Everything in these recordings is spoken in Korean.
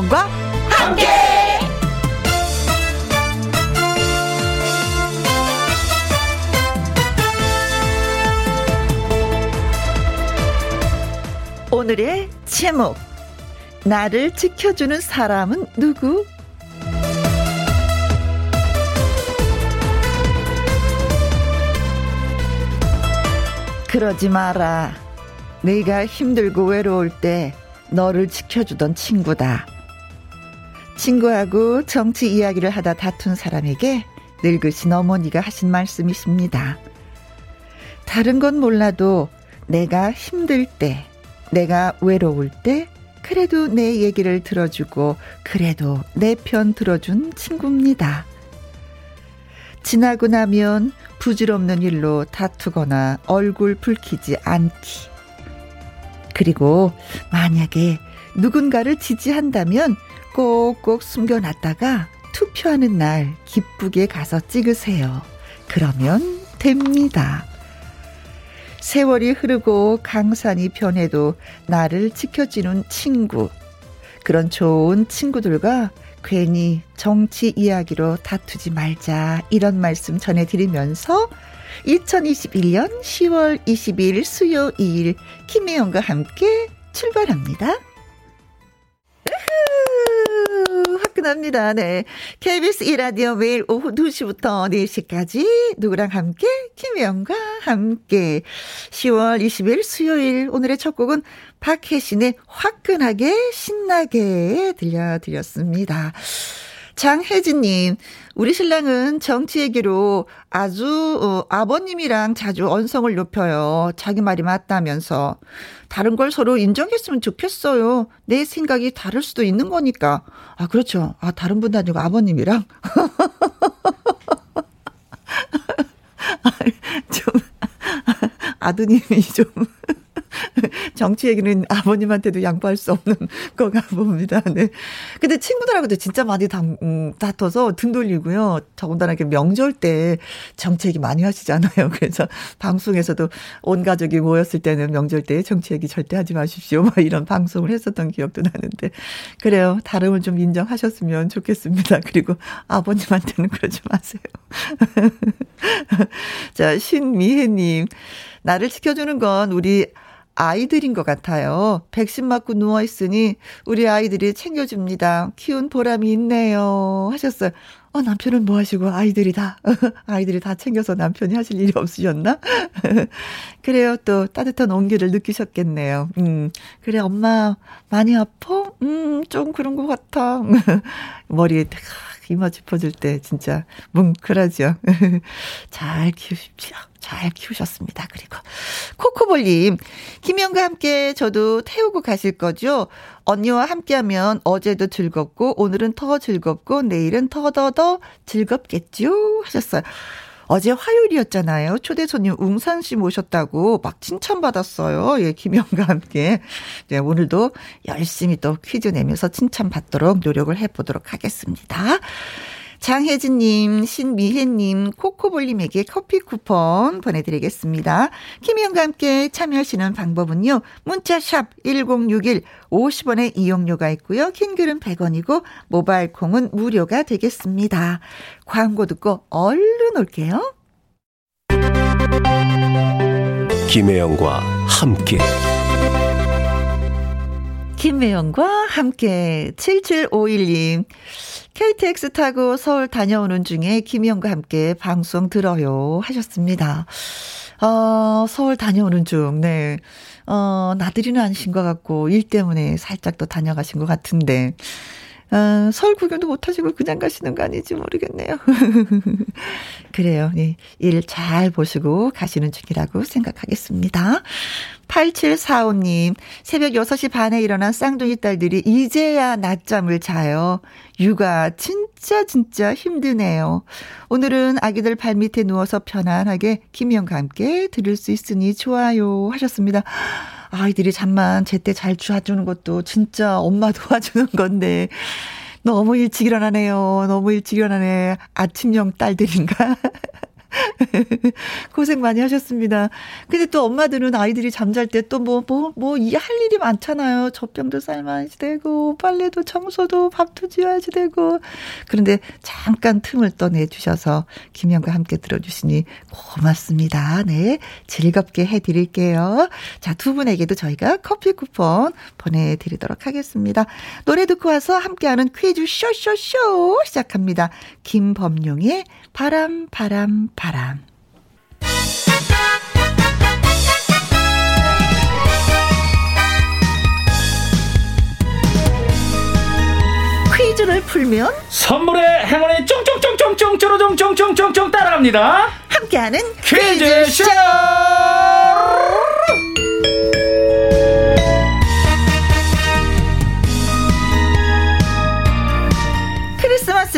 김혜영과 함께. 오늘의 제목 나를 지켜주는 사람은 누구? 그러지 마라. 내가 힘들고 외로울 때 너를 지켜주던 친구다. 친구하고 정치 이야기를 하다 다툰 사람에게 늙으신 어머니가 하신 말씀이십니다. 다른 건 몰라도 내가 힘들 때, 내가 외로울 때, 그래도 내 얘기를 들어주고, 그래도 내 편 들어준 친구입니다. 지나고 나면 부질없는 일로 다투거나 얼굴 붉히지 않기. 그리고 만약에 누군가를 지지한다면 꼭꼭 숨겨놨다가 투표하는 날 기쁘게 가서 찍으세요. 그러면 됩니다. 세월이 흐르고 강산이 변해도 나를 지켜주는 친구. 그런 좋은 친구들과 괜히 정치 이야기로 다투지 말자 이런 말씀 전해드리면서 2021년 10월 22일 수요일 김혜영과 함께 출발합니다. 화끈합니다. 네. KBS 1라디오 매일 오후 2시부터 4시까지 누구랑 함께? 김혜영과 함께. 10월 20일 수요일 오늘의 첫 곡은 박혜신의 화끈하게 신나게 들려드렸습니다. 장혜진님, 우리 신랑은 정치 얘기로 아주, 어, 아버님이랑 자주 언성을 높여요. 자기 말이 맞다면서. 다른 걸 서로 인정했으면 좋겠어요. 내 생각이 다를 수도 있는 거니까. 아, 그렇죠. 아, 다른 분도 아니고 아버님이랑. 좀, 아드님이 좀. 정치 얘기는 아버님한테도 양보할 수 없는 거가 봅니다. 네. 근데 친구들하고도 진짜 많이 다, 음, 다퉈서 등 돌리고요. 더군다나 이렇게 명절 때 정치 얘기 많이 하시잖아요. 그래서 방송에서도 온 가족이 모였을 때는 명절 때 정치 얘기 절대 하지 마십시오. 막 이런 방송을 했었던 기억도 나는데. 그래요. 다름을 좀 인정하셨으면 좋겠습니다. 그리고 아버님한테는 그러지 마세요. 자, 신미혜님. 나를 지켜주는 건 우리 아이들인 것 같아요. 백신 맞고 누워있으니 우리 아이들이 챙겨줍니다. 키운 보람이 있네요. 하셨어요. 어, 남편은 뭐 하시고 아이들이 다, 아이들이 다 챙겨서 남편이 하실 일이 없으셨나? 그래요. 또 따뜻한 온기를 느끼셨겠네요. 음, 그래, 엄마 많이 아파? 음, 좀 그런 것 같아. 머리에 이마 짚어줄 때 진짜 뭉클하죠. 잘 키우십시오. 잘 키우셨습니다. 그리고 코코볼님, 김영과 함께 저도 태우고 가실 거죠? 언니와 함께하면 어제도 즐겁고 오늘은 더 즐겁고 내일은 더더더 즐겁겠죠? 하셨어요. 어제 화요일이었잖아요. 초대 손님 웅산 씨 모셨다고 막 칭찬받았어요. 예, 김영과 함께. 네, 오늘도 열심히 또 퀴즈 내면서 칭찬받도록 노력을 해보도록 하겠습니다. 장혜진님, 신미혜님, 코코볼님에게 커피 쿠폰 보내드리겠습니다. 김희영과 함께 참여하시는 방법은요. 문자샵 1061 50원의 이용료가 있고요. 킹글은 100원이고 모바일 콩은 무료가 되겠습니다. 광고 듣고 얼른 올게요. 김혜영과 함께 김혜영과 함께 7751님 KTX 타고 서울 다녀오는 중에 김희영과 함께 방송 들어요 하셨습니다. 어, 서울 다녀오는 중, 네. 어, 나들이는 아니신 것 같고, 일 때문에 살짝 또 다녀가신 것 같은데, 어, 서울 구경도 못 하시고 그냥 가시는 거 아닌지 모르겠네요. 그래요. 네. 일잘 보시고 가시는 중이라고 생각하겠습니다. 8745님, 새벽 6시 반에 일어난 쌍둥이 딸들이 이제야 낮잠을 자요. 육아 진짜 진짜 힘드네요. 오늘은 아기들 발밑에 누워서 편안하게 김영과 함께 들을 수 있으니 좋아요 하셨습니다. 아이들이 잠만 제때 잘 주워주는 것도 진짜 엄마 도와주는 건데 너무 일찍 일어나네요. 너무 일찍 일어나네. 아침형 딸들인가? 고생 많이 하셨습니다. 근데 또 엄마들은 아이들이 잠잘 때 또 뭐, 뭐, 뭐, 이 할 일이 많잖아요. 젖병도 삶아야지 되고, 빨래도 청소도 밥도 지어야지 되고. 그런데 잠깐 틈을 또 내주셔서 김영과 함께 들어주시니 고맙습니다. 네. 즐겁게 해드릴게요. 자, 두 분에게도 저희가 커피 쿠폰 보내드리도록 하겠습니다. 노래 듣고 와서 함께하는 퀴즈 쇼쇼쇼 시작합니다. 김범용의 바람, 바람, 바람. 퀴즈를 풀면 선물의 행운이 쫑쫑쫑쫑쫑 쪼로쫑쫑쫑쫑 따라합니다. 함께하는 퀴즈쇼! 퀴즈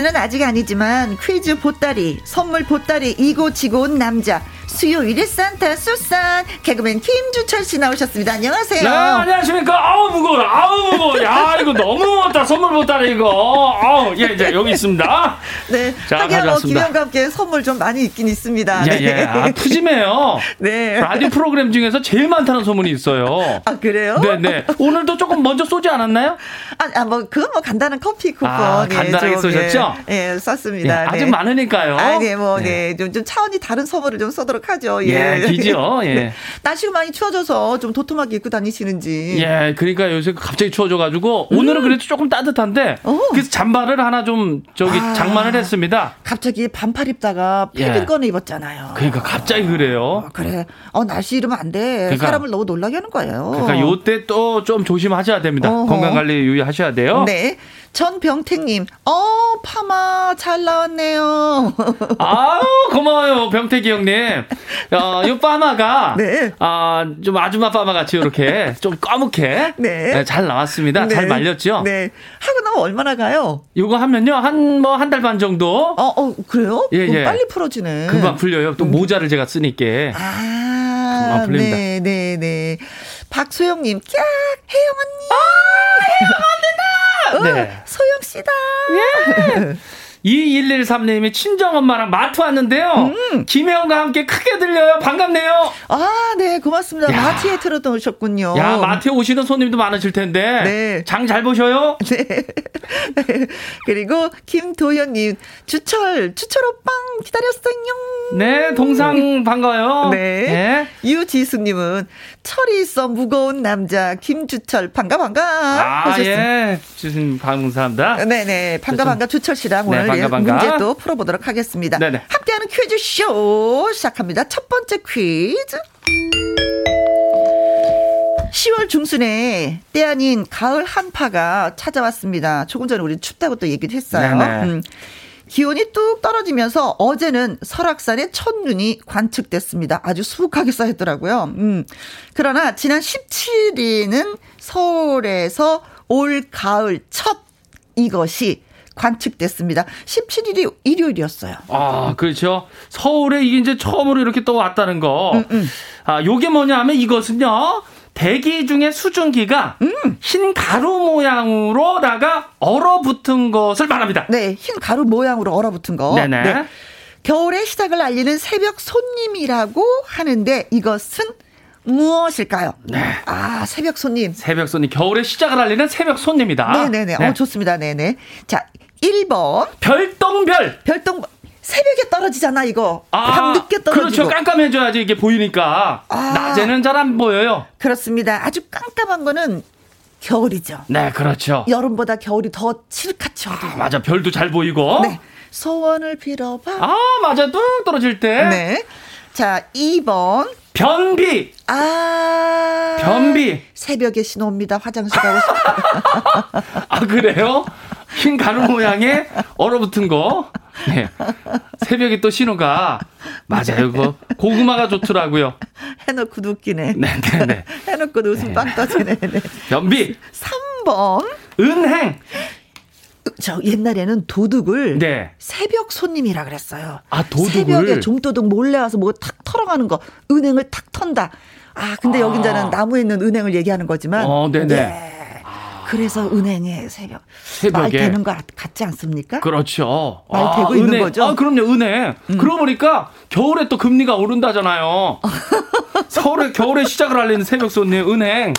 마스는 아직 아니지만 퀴즈 보따리, 선물 보따리 이고 지고 온 남자 수요일에 산타 수산 개그맨 김주철 씨 나오셨습니다. 안녕하세요. 네, 안녕하십니까. 아우, 무거워. 아우, 무거워. 야, 이거 너무 무겁다. 선물 보따리 이거. 아우, 예, 이제 여기 있습니다. 네. 자, 뭐 가져왔습니다. 김영과 함께 선물 좀 많이 있긴 있습니다. 예, 예. 아, 푸짐해요. 네. 라디오 프로그램 중에서 제일 많다는 소문이 있어요. 아, 그래요? 네, 네. 오늘도 조금 먼저 쏘지 않았나요? 아, 아, 뭐, 그건 뭐 간단한 커피 쿠폰. 아, 간단하게 좀, 쏘셨죠? 예, 예, 썼습니다. 예, 아직 네. 많으니까요. 아, 네, 뭐, 네. 네. 좀, 좀 차원이 다른 선물을 좀 쏘도록 하죠. 예. 예, 기죠. 예. 네. 날씨가 많이 추워져서 좀 도톰하게 입고 다니시는지. 예, 그러니까 요새 갑자기 추워져가지고 오늘은 그래도 조금 따뜻한데 오. 그래서 잠바를 하나 좀 저기 아. 장만을 했습니다. 갑자기 반팔 입다가 패딩 예. 꺼내 입었잖아요. 그러니까 갑자기 그래요. 어, 그래. 어, 날씨 이러면 안 돼. 그러니까- 사람을 너무 놀라게 하는 거예요. 그러니까 요때 또 좀 조심하셔야 됩니다. 어허. 건강 관리 유의하셔야 돼요. 네. 전병택님, 어, 파마 잘 나왔네요. 아우 고마워요 병태기 형님. 어, 요 파마가 네. 아, 좀 아줌마 파마 같이 이렇게 좀 까맣게 네. 잘 나왔습니다. 잘 네. 말렸죠? 네. 하고 나면 얼마나 가요? 요거 하면요 한 뭐 한 달 반 정도 어, 어, 그래요? 예, 예. 빨리 풀어지네. 금방 풀려요. 또 모자를 제가 쓰니까. 아, 금방 풀립니다. 네, 네, 네. 박소영님, 깍! 혜영 언니! 어, 네. 소영 씨다. 2113님이 친정엄마랑 마트 왔는데요. 음. 김혜영과 함께 크게 들려요. 반갑네요. 아, 네, 고맙습니다. 야. 마트에 틀어놓으셨군요. 야, 마트에 오시는 손님도 많으실 텐데. 어. 네. 장 잘 보셔요. 네. 그리고 김도현님, 주철, 주철 오빵 기다렸어요. 네, 동상 반가워요. 네. 유지숙님은 철이 있어 무거운 남자 김주철 반가 반가. 아. 예. 주신 감사합니다. 네네 반가 좀- 반가 주철 씨랑 네, 오늘 반가, 예, 반가. 문제 또 풀어보도록 하겠습니다. 네네. 함께하는 퀴즈 쇼 시작합니다. 첫 번째 퀴즈. 10월 중순에 때 아닌 가을 한파가 찾아왔습니다. 조금 전에 우리 춥다고 또 얘기를 했어요. 네네. 음. 기온이 뚝 떨어지면서 어제는 설악산에 첫눈이 관측됐습니다. 아주 수북하게 쌓였더라고요. 음. 그러나 지난 17일은 서울에서 올 가을 첫 이것이 관측됐습니다. 17일이 일요일이었어요. 아, 그렇죠. 서울에 이게 이제 처음으로 이렇게 또 왔다는 거. 음, 아, 요게 뭐냐 하면 이것은요. 대기 중에 수증기가 음. 흰 가루 모양으로다가 얼어붙은 것을 말합니다. 네, 흰 가루 모양으로 얼어붙은 거. 네네. 네. 겨울의 시작을 알리는 새벽 손님이라고 하는데 이것은 무엇일까요? 네. 아, 새벽 손님. 새벽 손님, 겨울의 시작을 알리는 새벽 손님이다. 네네네. 네. 어, 좋습니다. 네네. 자, 1번. 별똥별. 별똥, 새벽에 떨어지잖아, 이거. 밤 늦게 떨어지고. 그렇죠. 깜깜해져야지 이게 보이니까. 아. 낮에는 잘 안 보여요. 그렇습니다. 아주 깜깜한 거는 겨울이죠. 네, 그렇죠. 여름보다 겨울이 더 칠흑하죠. 아, 맞아. 별도 잘 보이고. 네. 소원을 빌어봐. 아, 맞아. 뚝 떨어질 때. 네. 자, 2번. 변비. 아. 변비. 새벽에 신호입니다. 화장실 가고 싶어. 아, 그래요? 흰 가루 모양의 얼어붙은 거. 네. 새벽에 또 신호가. 맞아요. 그거 고구마가 좋더라고요. 해놓고 웃기네. 네네네. 해놓고 웃음 빵 터지네. 네. 변비. 3번. 은행. 저 옛날에는 도둑을 네. 새벽 손님이라 그랬어요. 아, 도둑을? 새벽에 종도둑 몰래 와서 뭐 탁 털어가는 거, 은행을 탁 턴다. 아, 근데 아. 여긴 자는 나무에 있는 은행을 얘기하는 거지만. 어, 네네. 네. 그래서 은행에 새벽 새벽에. 말 되는 거 같지 않습니까? 그렇죠. 말 되고 있는 은행. 거죠? 음. 아, 그럼요, 은행. 그러고 보니까 겨울에 또 금리가 오른다잖아요. 서울에 겨울에 시작을 하려는 새벽 손님 은행.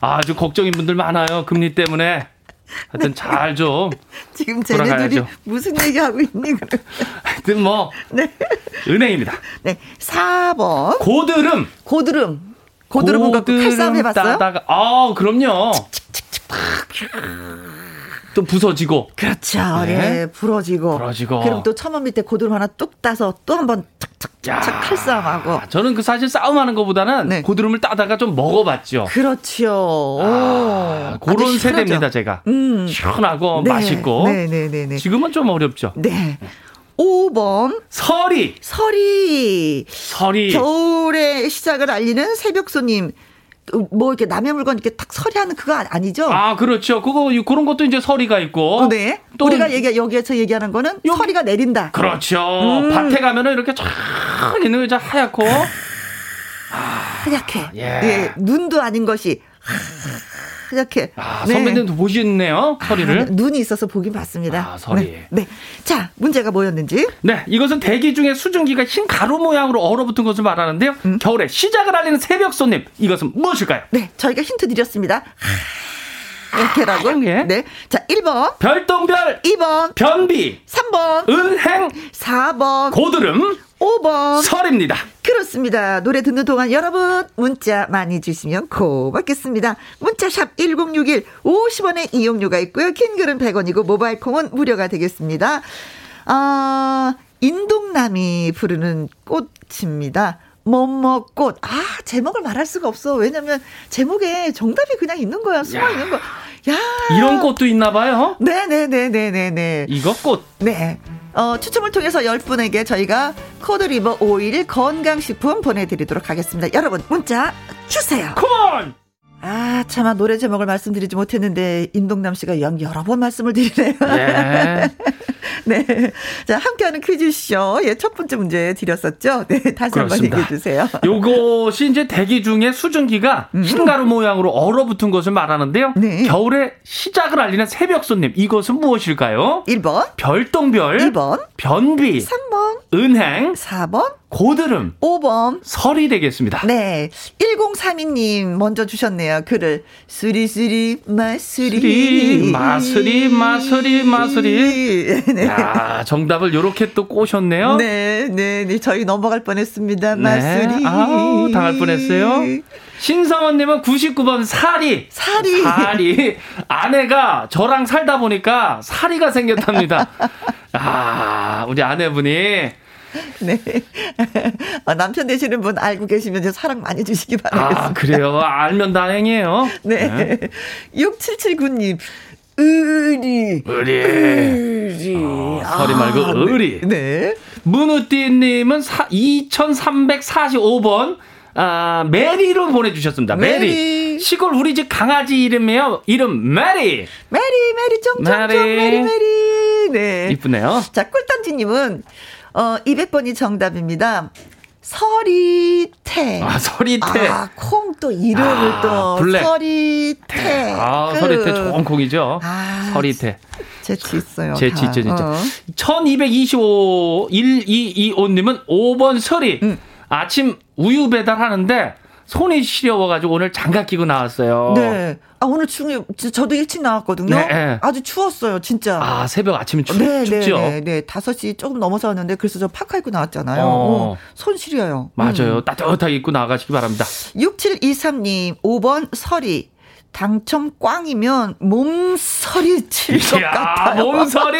아주 걱정인 분들 많아요. 금리 때문에. 하여튼 잘 좀. 지금 쟤네들이. 무슨 얘기하고 있니? 하여튼 뭐 네. 은행입니다. 네. 4번. 고드름. 고드름. 고드름은 갖고 칼싸움 해봤어요? 따다가 아, 그럼요. 또 부서지고. 그렇죠. 네. 네. 부러지고. 부러지고. 그럼 또 처마 밑에 고드름 하나 뚝 따서 또 한번 야. 착착착 칼싸움하고. 저는 그 사실 싸움하는 것보다는 네. 고드름을 따다가 좀 먹어봤죠. 그렇죠. 아, 오. 그런 세대입니다. 제가. 음. 시원하고 네. 맛있고. 네네네네. 지금은 좀 어렵죠. 네. 5번. 설이. 설이. 설이. 겨울의 시작을 알리는 새벽 손님. 뭐 이렇게 남의 물건 이렇게 탁 서리하는 그거 아니죠? 아, 그렇죠. 그거, 그런 것도 이제 설이가 있고. 어, 네. 또 우리가 얘기 여기에서 얘기하는 거는 여기- 서리가 내린다. 그렇죠. 음. 밭에 가면은 이렇게 쫙 있는 거 하얗고. 하얗게. 예. 예. 눈도 아닌 것이 하얗게. 아, 네. 선배님도 보시네요. 설이를. 아, 눈이 있어서 보긴 봤습니다. 아, 설이. 네. 네. 자, 문제가 뭐였는지. 네, 이것은 대기 중에 수증기가 흰 가루 모양으로 얼어붙은 것을 말하는데요. 음. 겨울에 시작을 알리는 새벽 손님. 이것은 무엇일까요? 네, 저희가 힌트 드렸습니다. 이렇게라고. 하얗게. 네. 자, 1번, 별똥별, 2번, 변비, 3번, 은행, 4번, 고드름, 5번. 설입니다. 그렇습니다. 노래 듣는 동안 여러분 문자 많이 주시면 고맙겠습니다. 문자샵 1061 50원의 이용료가 있고요. 긴 글은 100원이고 모바일 콩은 무료가 되겠습니다. 아, 인동남이 부르는 꽃입니다. 뭐뭐꽃. 아, 제목을 말할 수가 없어. 왜냐면 제목에 정답이 그냥 있는 거야. 숨어 야. 있는 거. 야. 이런 꽃도 있나 봐요. 네네네네네네. 이거 꽃. 네. 어, 추첨을 통해서 10분에게 저희가 코드리버 오일 건강식품 보내드리도록 하겠습니다. 여러분, 문자 주세요. 콘! 아, 차마 노래 제목을 말씀드리지 못했는데, 인동남 씨가 연 여러 번 말씀을 드리네요. 예. 네. 자, 함께하는 퀴즈쇼. 예, 첫 번째 문제 드렸었죠? 네, 다시 한번 그렇습니다. 얘기해 주세요. 요것이 이제 대기 중에 수증기가 흰가루 모양으로 얼어붙은 것을 말하는데요. 음. 네. 겨울에 시작을 알리는 새벽 손님. 이것은 무엇일까요? 1번, 별똥별, 2번, 변비, 3번, 은행, 4번, 고드름, 5번. 설이 되겠습니다. 네. 1032님 먼저 주셨네요. 글을. 수리수리, 마수리. 수리, 마수리, 마수리, 마수리. 네. 야, 정답을 요렇게 또 꼬셨네요. 네, 네, 네. 저희 넘어갈 뻔 했습니다. 네. 마수리. 아우, 당할 뻔 했어요. 신성원님은 99번 사리. 사리. 사리. 아내가 저랑 살다 보니까 사리가 생겼답니다. 아, 우리 아내분이. 네. 어, 남편 되시는 분 알고 계시면 이제 사랑 많이 주시기 바라겠습니다. 아, 그래요. 알면 다행이에요. 네. 6779님. 의리. 의리. 의리. 아, 서리 말고 의리. 네. 문우띠님은 2345번. 아, 메리로 보내주셨습니다. 메리. 메리. 시골 우리 집 강아지 이름이에요. 이름 메리. 메리, 메리, 쫑쫑쫑, 메리. 메리, 메리. 네. 이쁘네요. 자, 꿀단지님은, 어, 200번이 정답입니다. 서리태. 아, 서리태. 아, 콩 또 이름을 아, 또. black. 서리태. 아, 그. 서리태 좋은 콩이죠. 아, 서리태. 재치 있어요. 재치 다. 있죠, 진짜. 어. 1225, 1225님은 5번 서리. 음. 아침 우유 배달하는데 손이 시려워가지고 오늘 장갑 끼고 나왔어요. 네. 아, 오늘 중, 저도 일찍 나왔거든요. 네, 네. 아주 추웠어요, 진짜. 아, 새벽 아침에 추, 네, 춥죠? 네, 네, 네. 5시 조금 넘어서 왔는데, 그래서 저 파카 입고 나왔잖아요. 어. 어, 손 시려요. 맞아요. 음. 따뜻하게 입고 나가시기 바랍니다. 6723님, 5번 서리. 당첨 꽝이면 몸서리 칠 것 같아요. 몸서리!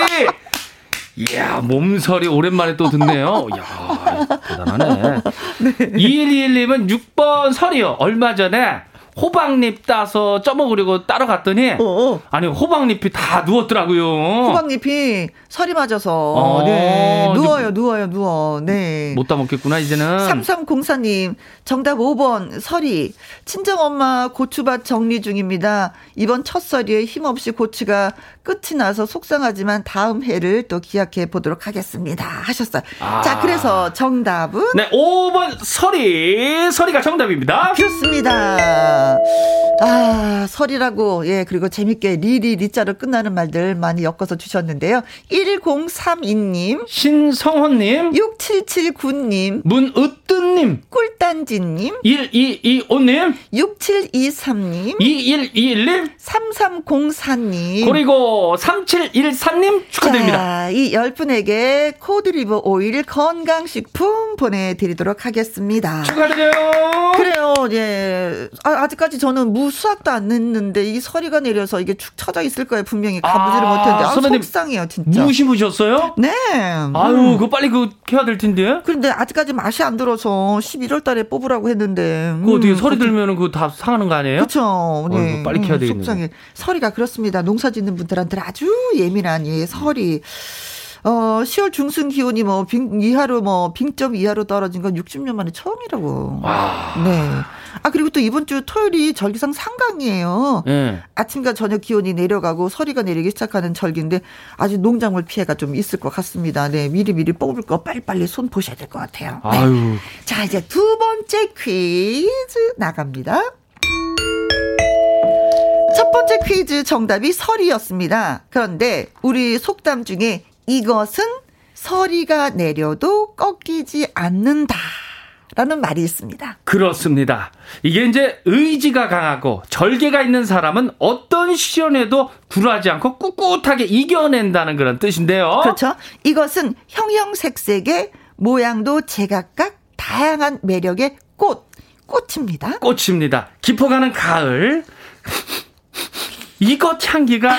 이야, 몸서리 오랜만에 또 듣네요. 이야, 대단하네. 2121님은 6번 설이요. 얼마 전에 호박잎 따서 쪄먹으려고 따러 갔더니, 어, 어. 아니, 호박잎이 다 누웠더라고요. 호박잎이 설이 맞아서, 어, 네. 이제 누워요, 누워요, 누워. 네. 못 따먹겠구나, 이제는. 3304님, 정답 5번, 설이. 친정 엄마 고추밭 정리 중입니다. 이번 첫 설이에 힘없이 고추가 끝이 나서 속상하지만 다음 해를 또 기약해 보도록 하겠습니다. 하셨어요. 아. 자, 그래서 정답은? 네, 5번 서리, 서리가 정답입니다. 그렇습니다. 아, 서리라고, 예, 그리고 재밌게 리리 리자로 끝나는 말들 많이 엮어서 주셨는데요. 1032님, 신성원님, 6779님, 문으뜨님, 꿀단지님, 1225님, 6723님, 2121님, 3304님, 그리고 3714님 축하드립니다. 자, 이 10분에게 cod liver oil 건강식품 보내드리도록 하겠습니다. 축하드려요. 그래요, 예. 아, 직까지 저는 무 수확도 안 했는데 이 서리가 내려서 이게 축 처져 있을 거예요. 분명히 가보지를 아, 못했는데. 아, 선배님, 속상해요, 진짜. 무 심으셨어요? 네. 아유, 음. 그거 빨리 그 해야 될 텐데. 그런데 아직까지 맛이 안 들어서 11월 달에 뽑으라고 했는데. 그거 어떻게 음, 설이 들면은 그거 다 상하는 거 아니에요? 그렇죠. 네. 빨리 캐야 되겠네. 속상해. 설이가 그렇습니다. 농사 짓는 분들한테는 아주 예민한 예, 설이. 어, 10월 중순 기온이 뭐, 빙, 이하로 뭐, 빙점 이하로 떨어진 건 60년 만에 처음이라고. 와. 네. 아, 그리고 또 이번 주 토요일이 절기상 상강이에요. 예. 아침과 저녁 기온이 내려가고 서리가 내리기 시작하는 절기인데 아주 농작물 피해가 좀 있을 것 같습니다. 네, 미리 미리 뽑을 거 빨리빨리 손 보셔야 될 것 같아요. 네. 아유. 자, 이제 두 번째 퀴즈 나갑니다. 첫 번째 퀴즈 정답이 설이었습니다. 그런데 우리 속담 중에 이것은 서리가 내려도 꺾이지 않는다. 라는 말이 있습니다. 그렇습니다. 이게 이제 의지가 강하고 절개가 있는 사람은 어떤 시련에도 굴하지 않고 꿋꿋하게 이겨낸다는 그런 뜻인데요. 그렇죠. 이것은 형형색색의 모양도 제각각 다양한 매력의 꽃, 꽃입니다. 꽃입니다. 깊어가는 가을. 이것 향기가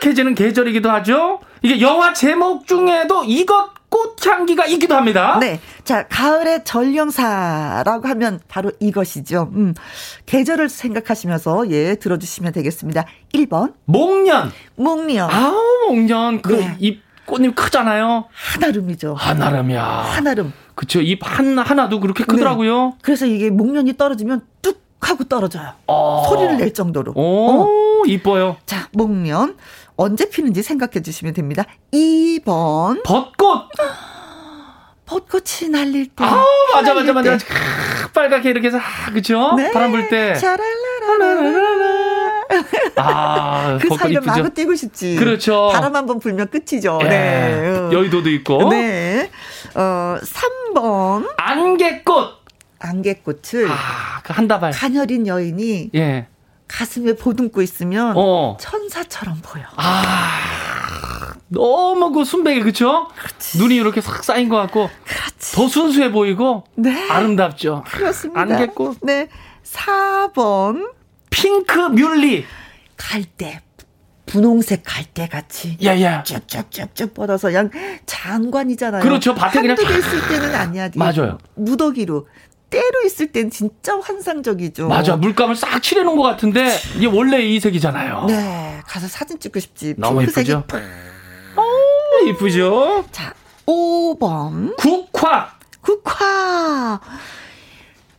크게 지는 계절이기도 하죠. 이게 영화 제목 중에도 이것 꽃 향기가 있기도 합니다. 네. 자, 가을의 전령사라고 하면 바로 이것이죠. 음. 계절을 생각하시면서 예, 들어 주시면 되겠습니다. 1번. 목련. 목련. 아우, 목련. 그 네. 잎 꽃잎 크잖아요. 한아름이죠. 한아름이야. 한아름. 그쵸. 잎 한, 하나도 그렇게 크더라고요. 그래서 이게 목련이 떨어지면 뚝 하고 떨어져요. 어. 소리를 낼 정도로. 오, 어. 이뻐요. 자, 목련. 언제 피는지 생각해 주시면 됩니다. 2번. 벚꽃. 벚꽃이 날릴 때. 아, 맞아, 맞아, 맞아. 때. 크, 빨갛게 이렇게 해서, 아, 그죠? 네. 바람 불 때. 샤랄라라라라. 아, 그 이쁘죠? 마구 뛰고 싶지. 그렇죠. 바람 한 번 불면 끝이죠. 예, 네. 여의도도 있고. 네. 어, 3번. 안개꽃. 안개꽃을 아, 그 한 다발. 가녀린 여인이 예. 가슴에 보듬고 있으면 어. 천사처럼 보여. 아. 너무 그 순백이, 그쵸? 눈이 이렇게 싹 쌓인 것 같고. 그렇지. 더 순수해 보이고. 네. 아름답죠. 그렇습니다. 안개꽃. 네. 4번. 핑크 뮬리. 갈대. 분홍색 갈대 같이. 야, 야. 쭉쭉쭉쭉 뻗어서 그냥 장관이잖아요. 그렇죠. 밭에 그냥 한두 개 있을 때는 아니야. 이 맞아요. 무더기로. 때로 있을 땐 진짜 환상적이죠. 맞아. 물감을 싹 칠해놓은 것 같은데, 이게 원래 이 색이잖아요. 네. 가서 사진 찍고 싶지. 너무 예쁘죠? 팍. 어, 이쁘죠? 자, 5번. 국화. 국화.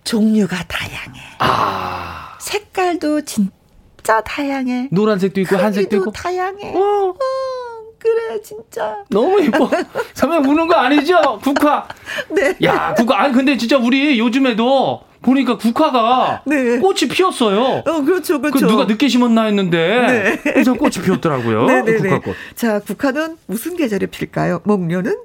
종류가 다양해. 아. 색깔도 진짜 다양해. 노란색도 있고, 한색도 있고. 다양해. 어, 어, 그래, 진짜. 너무 예뻐. 선배 우는 거 아니죠? 국화. 네. 야, 국화. 아니, 근데 진짜 우리 요즘에도 보니까 국화가 네. 꽃이 피었어요. 어, 그렇죠, 그 그렇죠. 누가 늦게 심었나 했는데 네. 꽃이 피었더라고요. 네네네. 국화꽃. 자, 국화는 무슨 계절에 필까요? 목련은?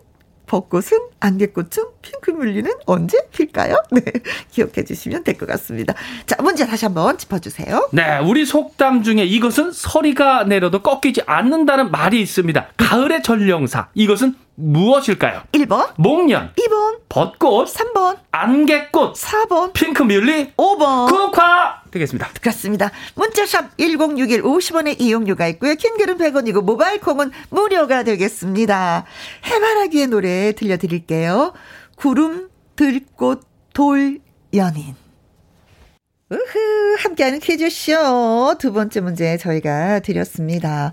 벚꽃은? 안개꽃은? 핑크뮬리는 언제 필까요? 네. 기억해 주시면 될 것 같습니다. 자, 문제 다시 한번 짚어주세요. 네, 우리 속담 중에 이것은 서리가 내려도 꺾이지 않는다는 말이 있습니다. 가을의 전령사. 이것은 무엇일까요? 1번, 목련, 2번, 벚꽃, 3번, 안개꽃, 4번, 핑크뮬리, 5번. 국화 되겠습니다. 그렇습니다. 문자샵 1061 50원의 이용료가 있고요. 킹글은 100원이고 모바일 콩은 무료가 되겠습니다. 해바라기의 노래 들려드릴게요. 구름, 들꽃, 돌, 연인. 우후, 함께하는 퀴즈쇼. 두 번째 문제 저희가 드렸습니다.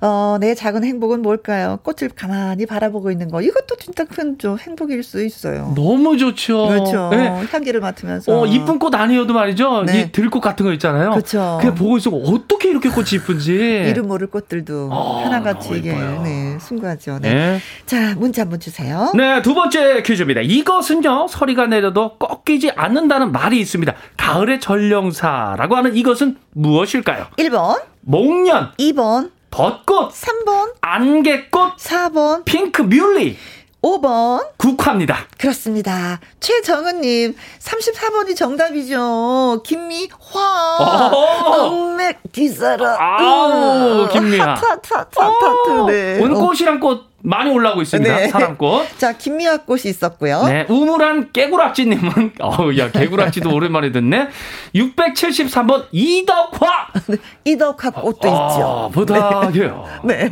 어, 내 작은 행복은 뭘까요? 꽃을 가만히 바라보고 있는 거. 이것도 진짜 큰 좀 행복일 수 있어요. 너무 좋죠. 그렇죠. 네. 향기를 맡으면서. 어, 이쁜 꽃 아니어도 말이죠. 네. 이 들꽃 같은 거 있잖아요. 그렇죠. 그냥 보고 있으면 어떻게 이렇게 꽃이 이쁜지. 이름 모를 꽃들도 어, 하나같이 이게. 네, 순구하죠. 네. 네. 자, 문자 한번 주세요. 네, 두 번째 퀴즈입니다. 이것은요, 서리가 내려도 꺾이지 않는다는 말이 있습니다. 가을의 전 전령사라고 하는 이것은 무엇일까요? 1번, 목련, 2번, 벚꽃, 3번, 안개꽃, 4번, 핑크 뮬리, 5번. 국화입니다. 그렇습니다. 최정은님, 34번이 정답이죠. 김미화. 어. 엉맥 기사라. 아우, 김미화. 하트, 하트, 하트, 하트. 네. 오늘 어. 꽃이랑 꽃 많이 올라오고 있습니다. 네. 사랑꽃. 자, 김미화 꽃이 있었고요. 네, 우물한 깨구락지님은, 어우, 야, 깨구락지도 오랜만에 듣네. 673번 이덕화! 이덕화 꽃도 있죠. 아, 부탁해요. 네.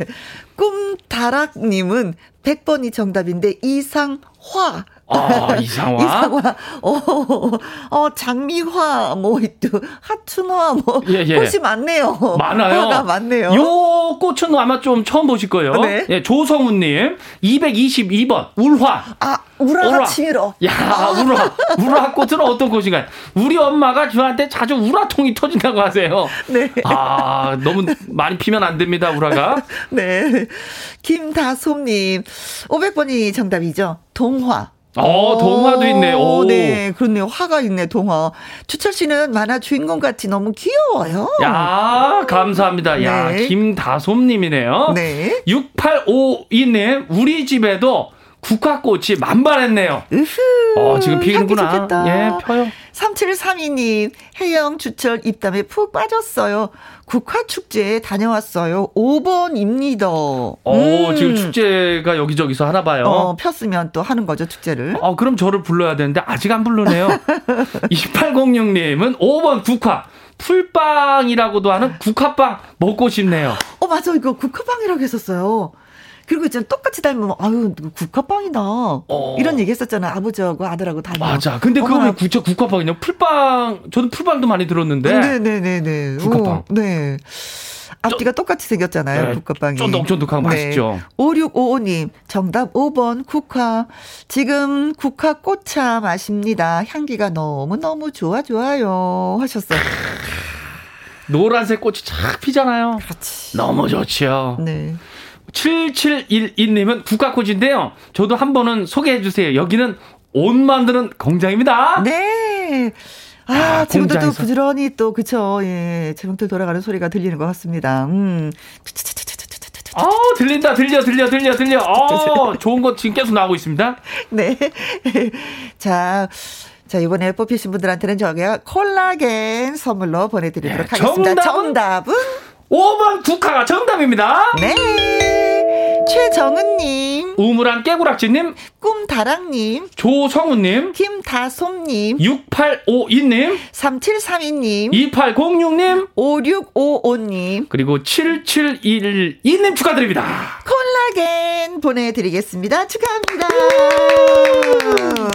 꿈다락님은 100번이 정답인데, 이상화. 아, 이상화? 이상화, 어, 어, 장미화, 뭐, 또, 하춘화, 뭐, 예, 예. 꽃이 많네요. 많아요. 화가 많네요. 요 꽃은 아마 좀 처음 보실 거예요. 네. 예, 조성훈님, 222번, 울화. 아, 우라가 우라. 치밀어. 야, 우라. 우라 꽃은 어떤 꽃인가요? 우리 엄마가 저한테 자주 우라통이 터진다고 하세요. 네. 아, 너무 많이 피면 안 됩니다, 우라가. 네. 김다솜님, 500번이 정답이죠. 동화. 어, 동화도 있네. 오. 네, 그렇네요. 화가 있네, 동화. 추철 씨는 만화 주인공 같이 너무 귀여워요. 야, 감사합니다. 야, 네. 김다솜님이네요. 네. 6852님, 우리 집에도 국화꽃이 만발했네요. 으흐. 어, 지금 피는구나. 예, 펴요. 3732님, 해영 주철 입담에 푹 빠졌어요. 국화축제에 다녀왔어요. 5번입니다. 어, 지금 축제가 여기저기서 하나 봐요. 음. 어, 폈으면 또 하는 거죠, 축제를. 어, 그럼 저를 불러야 되는데 아직 안 부르네요. 2806님은 5번 국화. 풀빵이라고도 하는 국화빵 먹고 싶네요. 어, 맞아. 이거 국화빵이라고 했었어요. 그리고 있잖아, 똑같이 닮으면, 아유, 국화빵이다. 이런 얘기 했었잖아. 아버지하고 아들하고 닮아. 어. 맞아. 근데 그거 왜 구체 국화빵이냐? 풀빵, 저는 풀빵도 많이 들었는데. 네네네네. 국화빵. 어, 네. 앞뒤가 똑같이 생겼잖아요, 네, 국화빵이. 쫀득쫀득하고 맛있죠. 5655님, 정답 5번 국화. 지금 국화 꽃차 마십니다. 향기가 너무너무 좋아, 좋아요. 하셨어요. 노란색 꽃이 착 피잖아요. 그렇지. 너무 좋지요. 네. 7712님은 국화꽃인데요. 저도 한 번은 소개해 주세요. 여기는 옷 만드는 공장입니다. 네. 아, 아, 지금도 또 공장에서. 부지런히 또, 그쵸. 예. 제목들 돌아가는 소리가 들리는 것 같습니다. 음. 아 들린다, 들려, 들려, 들려, 들려. 어, 좋은 것 지금 계속 나오고 있습니다. 네. 자. 자, 이번에 뽑히신 분들한테는 저기요, 콜라겐 선물로 보내드리도록 네, 하겠습니다. 정답은? 정답은? 5번 국화가 정답입니다. 네. 최정은님, 우물한 깨구락지님, 꿈다랑님, 조성우님, 김다솜님, 6852님, 3732님, 2806님, 5655님, 그리고 7712님 축하드립니다. 콜라겐 보내드리겠습니다. 축하합니다.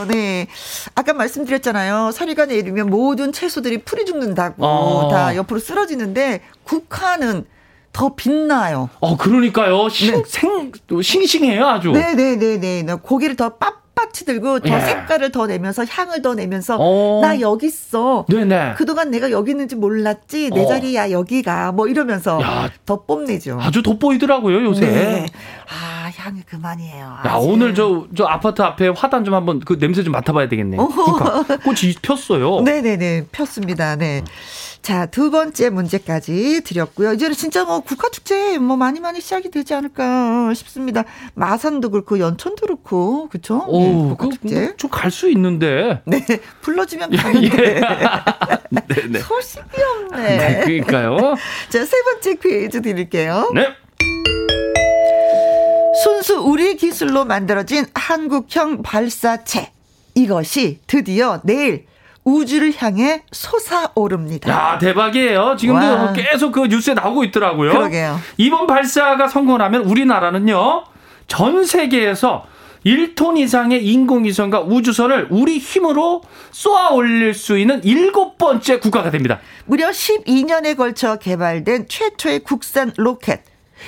네. 아까 말씀드렸잖아요. 서리가 내리면 모든 채소들이 풀이 죽는다고 어. 다 옆으로 쓰러지는데 국화는 더 빛나요. 어, 그러니까요. 신, 생, 또 싱싱해요, 아주. 네. 네네네네. 고기를 더 빳빳이 들고 더 예. 색깔을 더 내면서 향을 더 내면서 어. 나 여기 있어. 네네. 그동안 내가 여기 있는지 몰랐지. 내 어. 자리야 여기가 뭐 이러면서 야. 더 뽐내죠. 아주 돋보이더라고요, 요새. 네. 아 향이 그만이에요. 야, 아주. 오늘 저, 저 아파트 앞에 화단 좀 한번 그 냄새 좀 맡아봐야 되겠네. 국화. 꽃이 폈어요. 네네네 폈습니다. 네. 자, 두 번째 문제까지 드렸고요. 이제는 진짜 뭐 국화축제 뭐 많이 많이 시작이 되지 않을까 싶습니다. 마산도 그렇고 연천도 그렇고 그쵸? 오, 네, 그, 국화축제. 좀갈 수 있는데. 네, 불러주면 가는데 네네. 소식이 없네. 네, 그러니까요. 자, 세 번째 퀴즈 드릴게요. 네. 순수 우리 기술로 만들어진 한국형 발사체. 이것이 드디어 내일 우주를 향해 솟아오릅니다. 야, 대박이에요. 지금도 와. 계속 그 뉴스에 나오고 있더라고요. 그러게요. 이번 발사가 성공하면 우리나라는요, 전 세계에서 1톤 이상의 인공위성과 우주선을 우리 힘으로 쏘아 올릴 수 있는 일곱 번째 국가가 됩니다. 무려 12년에 걸쳐 개발된 최초의 국산 로켓.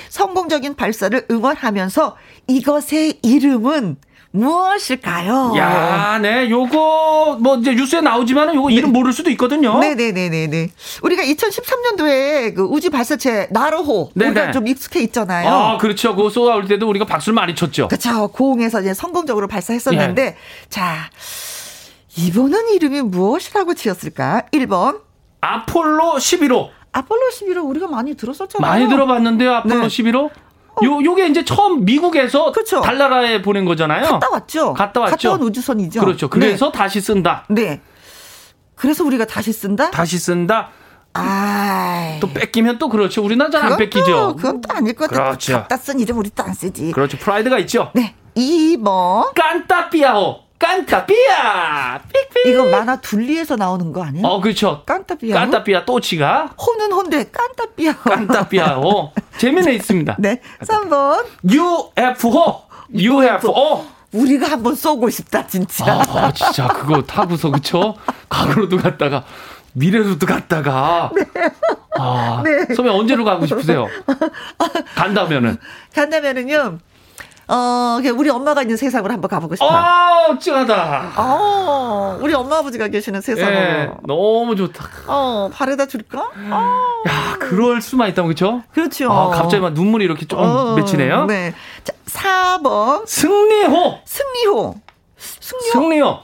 성공적인 발사를 응원하면서 이것의 이름은 무엇일까요? 야, 네, 요거, 뭐, 이제 뉴스에 나오지만은 요거 이름 모를 수도 있거든요. 네 네 네 네 네. 우리가 2013년도에 그 우주 발사체 나로호 네네. 우리가 좀 익숙해 있잖아요. 아, 그렇죠. 그거 쏘아 올 때도 우리가 박수를 많이 쳤죠. 그렇죠. 고흥에서 이제 성공적으로 발사했었는데 예. 자 이번은 이름이 무엇이라고 지었을까? 1번 아폴로 11호. 아폴로 11호 우리가 많이 들었었잖아요. 많이 들어봤는데요, 아폴로 네. 11호? 요, 요게 이제 처음 미국에서 그쵸. 달나라에 보낸 거잖아요. 갔다 왔죠. 갔다 왔죠. 갔다 온 우주선이죠. 그렇죠. 그래서 다시 쓴다. 네. 네. 그래서 우리가 다시 쓴다? 다시 쓴다. 아. 또 뺏기면 또 그렇죠. 우리나라 잘안 그건 뺏기죠. 또, 그건 또 아닐 것 같아. 그렇죠. 갖다 쓴 이름 우리 또 안 쓰지. 그렇죠. 프라이드가 있죠. 네. 2번. 깐따삐아호. 깐따삐아. 삑삑. 이거 만화 둘리에서 나오는 거 아니에요? 어, 그렇죠. 깐따삐아. 깐따삐아 또치가 호는 혼데 깐따삐아. 깐따삐아호. 재미는 있습니다. 네. 3번. UFO. UFO. 우리가 한번 쏘고 싶다, 진짜. 아, 진짜 그거 타고서 그쵸? 과거로도 갔다가 미래로도 갔다가. 아, 네. 선배 언제로 가고 싶으세요? 간다면은. 간다면은요, 어, 우리 엄마가 있는 세상으로 한번 가보고 싶어요. 아, 찡하다. 어, 우리 엄마 아버지가 계시는 세상으로. 예, 너무 좋다. 어, 바래다 줄까? 어, 야, 그럴 수만 있다면 그쵸? 그렇죠. 아, 갑자기 막 눈물이 이렇게 좀 어, 맺히네요. 네. 자, 4번. 승리호. 승리호. 승리호. 승리호.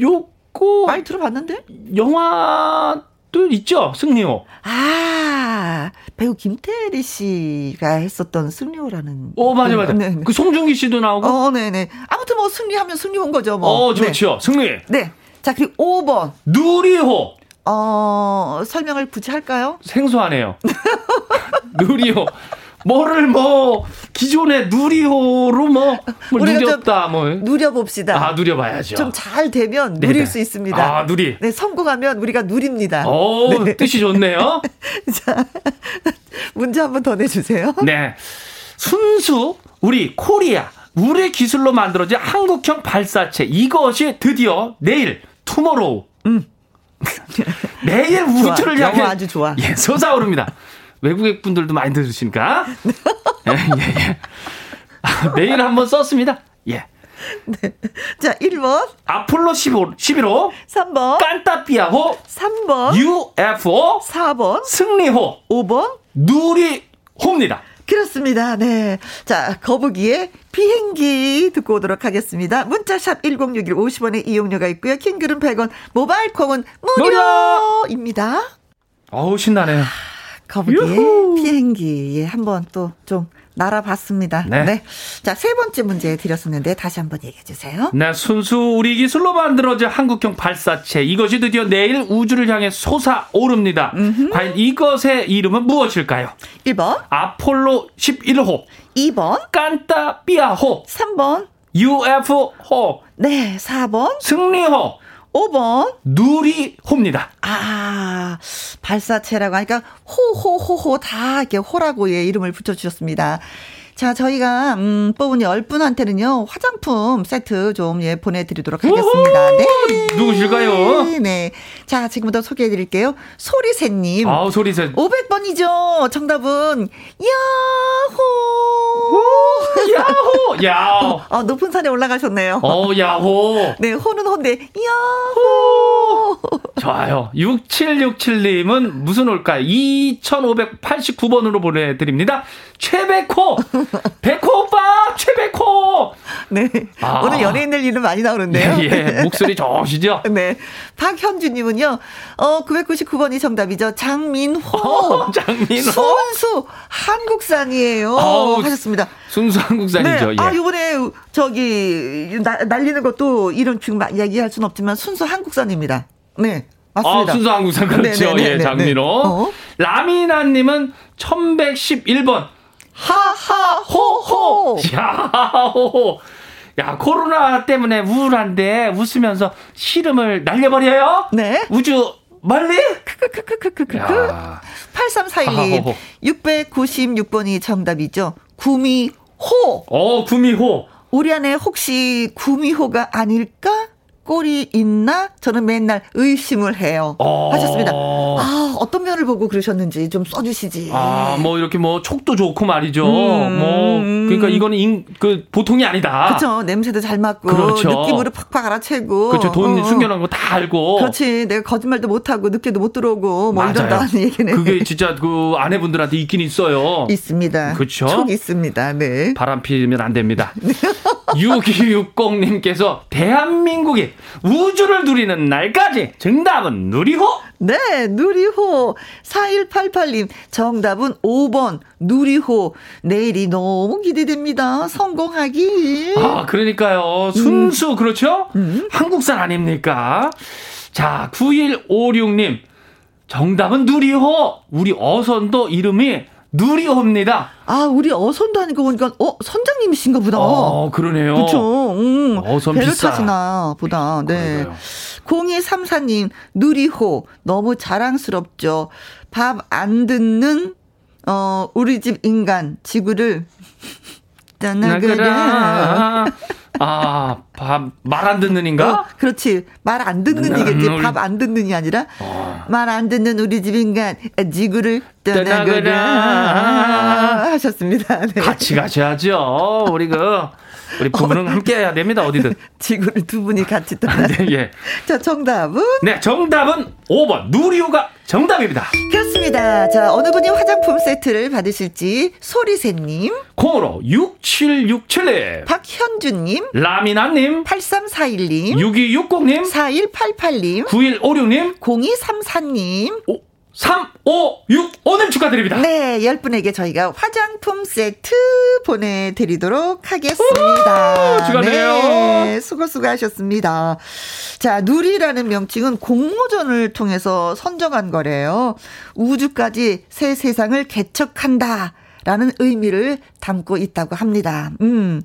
요거 많이 들어봤는데? 영화도 있죠? 승리호. 아, 배우 김태리 씨가 했었던 승리호라는. 어, 맞아, 맞아. 네, 네. 그 송중기 씨도 나오고. 어, 네네. 아무튼 뭐 승리하면 승리호인 거죠, 뭐. 어, 좋죠. 승리. 네. 네. 자, 그리고 5번. 누리호. 어, 설명을 굳이 할까요? 생소하네요. 누리호. 뭐를 뭐 기존의 누리호로 뭐, 뭐 누렸다 뭐. 누려봅시다. 아, 누려봐야죠. 좀 잘 되면 네네. 누릴 수 있습니다. 아, 누리. 네, 성공하면 우리가 누립니다. 오, 네. 뜻이 좋네요. 자, 문제 한 번 더 내주세요. 네. 순수 우리 코리아 우리 기술로 만들어진 한국형 발사체 이것이 드디어 내일 tomorrow 내일 우주를 좋아. 향해 아주 좋아. 예, 솟아오릅니다. 외국인 분들도 많이 들으시니까 예, 예, 예. 아, 내일 한번 썼습니다. 예. 자, 1번, 아폴로 15, 11호, 3번, 깐따삐아호, 3번, UFO, 4번, 승리호, 5번. 누리호입니다. 그렇습니다. 네. 자, 거북이의 비행기 듣고 오도록 하겠습니다. 문자샵 1061 50원의 이용료가 있고요. 킹글은 100원, 모바일 콩은 무료입니다. 어우, 신나네요. 거북이의 유후. 비행기 예, 한번 또 좀 날아봤습니다. 네. 자, 세 번째 문제 드렸었는데 다시 한번 얘기해 주세요. 네, 순수 우리 기술로 만들어진 한국형 발사체. 이것이 드디어 내일 우주를 향해 솟아오릅니다. 과연 이것의 이름은 무엇일까요? 1번, 아폴로 11호, 2번, 깐따삐아호, 3번, UFO, 네, 4번, 승리호, 5번. 누리호입니다. 아, 발사체라고 하니까 호호호호 다 이렇게 호라고 예, 이름을 붙여주셨습니다. 자, 저희가, 음, 뽑은 10분한테는요, 화장품 세트 좀, 예, 보내드리도록 하겠습니다. 네. 누구실까요? 네. 자, 지금부터 소개해드릴게요. 소리새님. 아우, 소리새. 500번이죠. 정답은, 야호! 야호! 야호! 어, 높은 산에 올라가셨네요. 어, 야호! 네, 호는 혼데, 야호! 좋아요. 6767님은 무슨 올까요? 2589번으로 보내드립니다. 최백호! 백호 오빠! 최백호! 네. 아. 오늘 연예인들 이름 많이 나오는데요. 예, 예. 목소리 좋으시죠? 네. 박현주님은요, 어, 999번이 정답이죠. 장민호. 어, 장민호. 순수 한국산이에요. 아우, 하셨습니다. 순수 한국산이죠. 네. 예. 아, 요번에 저기, 나, 날리는 것도 이름 지금 막 이야기할 수는 없지만 순수 한국산입니다. 네. 맞습니다. 아, 순수 한국산 그렇죠. 네네네네. 예, 장민호. 어? 라미나님은 1111번. 하하호호. 야호호. 야, 코로나 때문에 우울한데 웃으면서 시름을 날려버려요? 네. 우주 멀리? 크크크크크크크. 야. 8341님. 하하호호. 696번이 정답이죠. 구미호. 어, 구미호. 우리 안에 혹시 구미호가 아닐까? 꼴이 있나? 저는 맨날 의심을 해요. 어. 하셨습니다. 아, 어떤 면을 보고 그러셨는지 좀 써주시지. 아, 뭐 이렇게 뭐 촉도 좋고 말이죠. 음. 뭐 그러니까 이거는 인, 그 보통이 아니다. 그쵸. 냄새도 잘 맡고. 그렇죠. 느낌으로 팍팍 알아채고. 그렇죠. 돈 어, 어. 숨겨놓은 거 다 알고. 그렇지. 내가 거짓말도 못하고, 늦게도 못 들어오고, 뭐 맞아요. 이런다는 얘기네. 그게 진짜 그 아내분들한테 있긴 있어요. 있습니다. 그쵸? 촉 있습니다. 네. 바람 피면 안 됩니다. 6260님께서 대한민국이 우주를 누리는 날까지 정답은 누리호? 네, 누리호. 4188님, 정답은 5번, 누리호. 내일이 너무 기대됩니다. 성공하기. 아, 그러니까요. 순수, 음. 그렇죠? 음. 한국산 아닙니까? 자, 9156님, 정답은 누리호. 우리 어선도 이름이 누리호입니다. 아, 우리 어선도 아니고 보니까 어 선장님이신가 보다. 어, 그러네요. 그렇죠. 음, 어선 배를 비싸. 타시나 보다. 네. 0234님 누리호 너무 자랑스럽죠. 밥 안 듣는 어 우리 집 인간 지구를 떠나그라. 아, 밥, 말 안 듣는 인가? 어, 그렇지. 말 안 듣는 이겠지. 음, 밥안 듣는 이 아니라. 어. 말안 듣는 우리 집 인간, 지구를 떠나거라. 하셨습니다. 네. 같이 가셔야죠. 우리 그, 우리 부부는 어, 함께 해야 됩니다. 어디든. 지구를 두 분이 같이 떠나. 네, 예. 자, 정답은? 네, 정답은 5번. 누리호가 정답입니다. 그렇습니다. 자, 어느 분이 화장품 세트를 받으실지 소리새님. 콩으로 6767님. 박현주님. 라미나님. 8341님. 6260님. 4188님. 9156님. 0234님. 오. 3565님 축하드립니다. 네, 10분에게 저희가 화장품 세트 보내드리도록 하겠습니다. 축하드려요. 네, 수고 수고하셨습니다. 자, 누리라는 명칭은 공모전을 통해서 선정한 거래요. 우주까지 새 세상을 개척한다. 라는 의미를 담고 있다고 합니다. 음.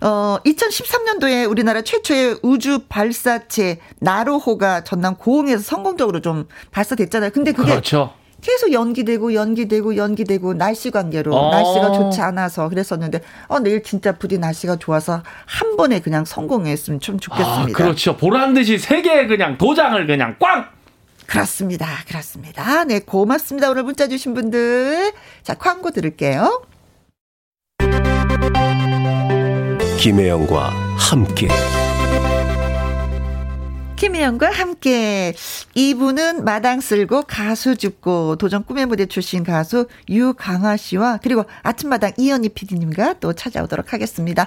어, 2013년도에 우리나라 최초의 우주 발사체 나로호가 전남 고흥에서 성공적으로 좀 발사됐잖아요. 근데 그게 그렇죠. 계속 연기되고 연기되고 연기되고 날씨 관계로 어. 날씨가 좋지 않아서 그랬었는데 어 내일 진짜 부디 날씨가 좋아서 한 번에 그냥 성공했으면 좀 좋겠습니다. 아, 그렇죠. 보란 듯이 세계 그냥 도장을 그냥 꽝 그렇습니다. 그렇습니다. 네, 고맙습니다. 오늘 문자 주신 분들. 자, 광고 들을게요. 김혜영과 함께. 김혜영과 함께 이분은 마당 쓸고 가수 죽고 도전 꿈의 무대 출신 가수 유강아 씨와 그리고 아침마당 이현희 PD님과 또 찾아오도록 하겠습니다.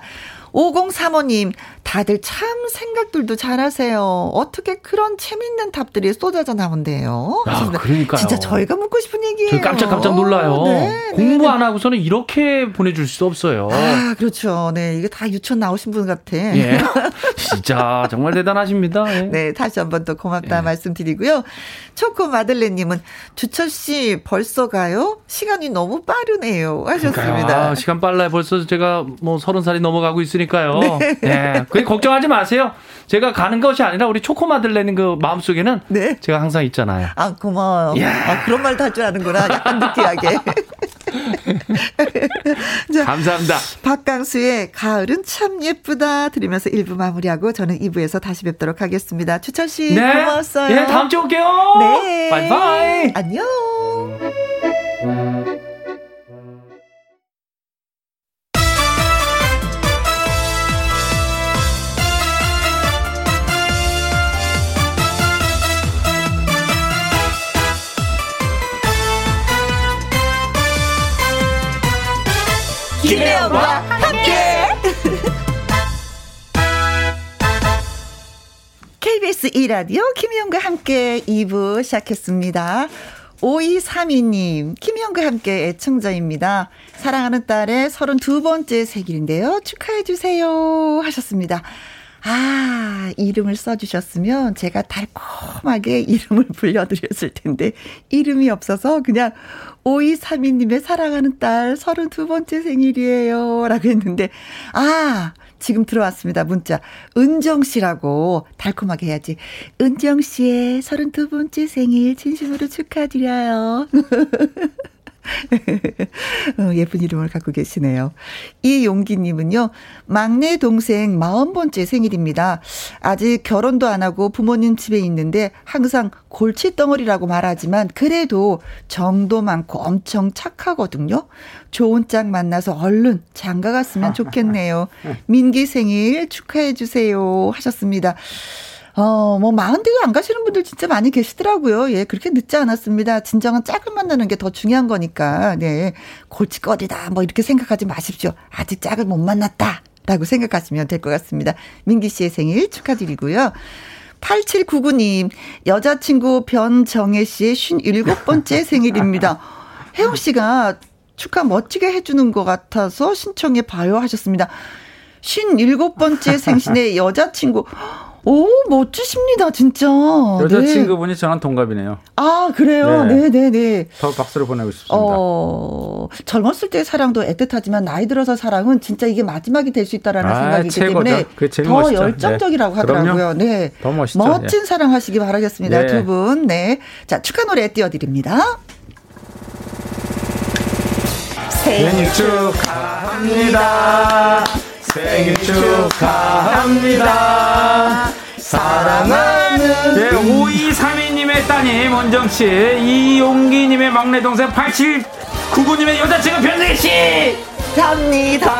5035님, 다들 참 생각들도 잘하세요. 어떻게 그런 재밌는 답들이 쏟아져 나온대요. 아, 그러니까요. 진짜 저희가 묻고 싶은 얘기예요. 저 깜짝깜짝 놀라요. 네, 공부 네, 안 하고서는 이렇게 보내줄 수 없어요. 아, 그렇죠. 네, 이게 다 유치원 나오신 분 같아. 예. 진짜 정말 대단하십니다. 예. 네, 다시 한번 또 고맙다 예. 말씀드리고요. 초코 마들레님은 주철 씨 벌써 가요? 시간이 너무 빠르네요. 하셨습니다. 아, 시간 빨라요. 벌써 제가 뭐 서른 살이 넘어가고 있으니 있으니까요. 네. 네. 그 걱정하지 마세요. 제가 가는 것이 아니라 우리 초코 마들레는 그 마음속에는 네. 제가 항상 있잖아요. 아, 고마워요. 아, 그런 말도 할 줄 아는구나. 약간 느끼하게. 자, 감사합니다. 박강수의 가을은 참 예쁘다 들으면서 1부 마무리하고 저는 2부에서 다시 뵙도록 하겠습니다. 추철 씨 네. 고마웠어요. 네, 다음 주에 올게요. 네. 바이바이. 안녕. 김혜영과 함께. KBS 2라디오 김혜영과 함께 2부 시작했습니다. 5232님, 김희영과 함께 애청자입니다. 사랑하는 딸의 32번째 생일인데요. 축하해주세요. 하셨습니다. 아, 이름을 써주셨으면 제가 달콤하게 이름을 불려드렸을 텐데, 이름이 없어서 그냥 5232님의 사랑하는 딸 32번째 생일이에요. 라고 했는데, 아, 지금 들어왔습니다. 문자. 은정 씨라고 달콤하게 해야지. 은정 씨의 32번째 생일 진심으로 축하드려요. 어, 예쁜 이름을 갖고 계시네요. 이용기님은요, 막내 동생 40번째 생일입니다. 아직 결혼도 안 하고 부모님 집에 있는데 항상 골칫덩어리라고 말하지만 그래도 정도 많고 엄청 착하거든요. 좋은 짝 만나서 얼른 장가 갔으면 좋겠네요. 민기 생일 축하해주세요. 하셨습니다. 어, 뭐, 마흔대도 안 가시는 분들 진짜 많이 계시더라고요. 예, 그렇게 늦지 않았습니다. 진정한 짝을 만나는 게 더 중요한 거니까, 네. 골칫거리다, 뭐, 이렇게 생각하지 마십시오. 아직 짝을 못 만났다. 라고 생각하시면 될 것 같습니다. 민기 씨의 생일 축하드리고요. 8799님, 여자친구 변정혜 씨의 57번째 생일입니다. 혜영 씨가 축하 멋지게 해주는 것 같아서 신청해 봐요 하셨습니다. 57번째 생신의 여자친구. 오, 멋지십니다, 진짜. 여자친구분이 네. 저랑 동갑이네요. 아, 그래요? 네. 네네네. 네. 더 박수를 보내고 싶습니다. 어, 젊었을 때의 사랑도 애틋하지만 나이 들어서 사랑은 진짜 이게 마지막이 될 수 있다라는 아, 생각이기 최고죠. 때문에 더 멋있죠. 열정적이라고 네. 하더라고요. 네. 더 멋있죠. 멋진 네. 사랑 하시기 바라겠습니다, 네. 두 분. 네. 자, 축하 노래 띄워드립니다. 생일 축하합니다. 생일 축하합니다. 사랑하는 네, 5232님의 따님 원정씨 이용기님의 막내 동생 8799님의 여자친구 변정씨 갑니다.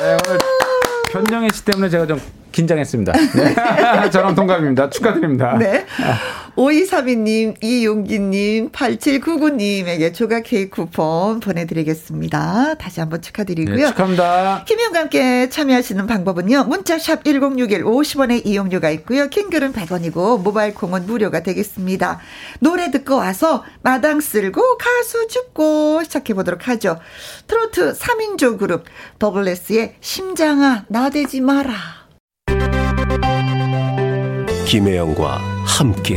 네, 오늘 변정혜 씨 때문에 제가 좀 긴장했습니다. 네. 저랑 동갑입니다. 축하드립니다. 네. 5232님, 이용기님, 8799님에게 조각 케이크 쿠폰 보내드리겠습니다. 다시 한번 축하드리고요. 네, 축하합니다. 김희영과 함께 참여하시는 방법은요. 문자샵 1061 50원의 이용료가 있고요. 킹글은 100원이고 모바일 콩은 무료가 되겠습니다. 노래 듣고 와서 마당 쓸고 가수 죽고 시작해보도록 하죠. 트로트 3인조 그룹 더블레스의 심장아 나대지 마라. 김혜영과 함께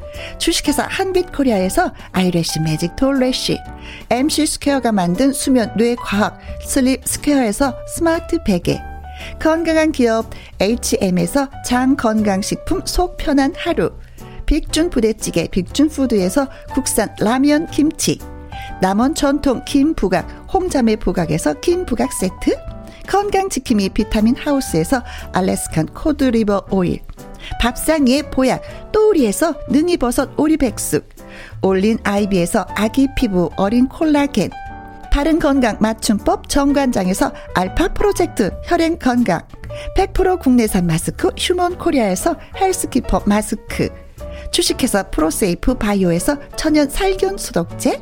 주식회사 한빛코리아에서 eyelash 매직 톨래쉬 MC 스퀘어가 만든 수면 뇌 과학 슬립 스퀘어에서 스마트 베개 건강한 기업 H&M에서 장건강식품 속 편한 하루 빅준 부대찌개 빅준푸드에서 국산 라면 김치 남원 전통 김부각 홍자매 부각에서 김부각 세트 건강지킴이 비타민 하우스에서 Alaskan cod liver oil 밥상 위의 보약 또우리에서 능이버섯 오리백숙 올린 아이비에서 아기 피부 어린 콜라겐 바른 건강 맞춤법 정관장에서 알파 프로젝트 혈행 건강 100% 국내산 마스크 휴먼 코리아에서 헬스키퍼 마스크 주식회사 프로세이프 바이오에서 천연 살균 소독제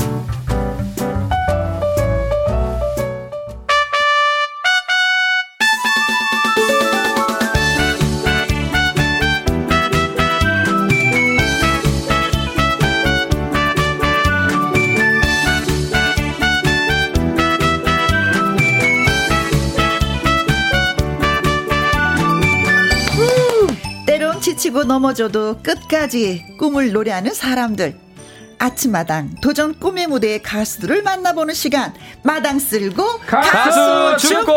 지치고 넘어져도 끝까지 꿈을 노래하는 사람들. 아침마당 도전 꿈의 무대의 가수들을 만나보는 시간. 마당 쓸고 가수, 가수 축구!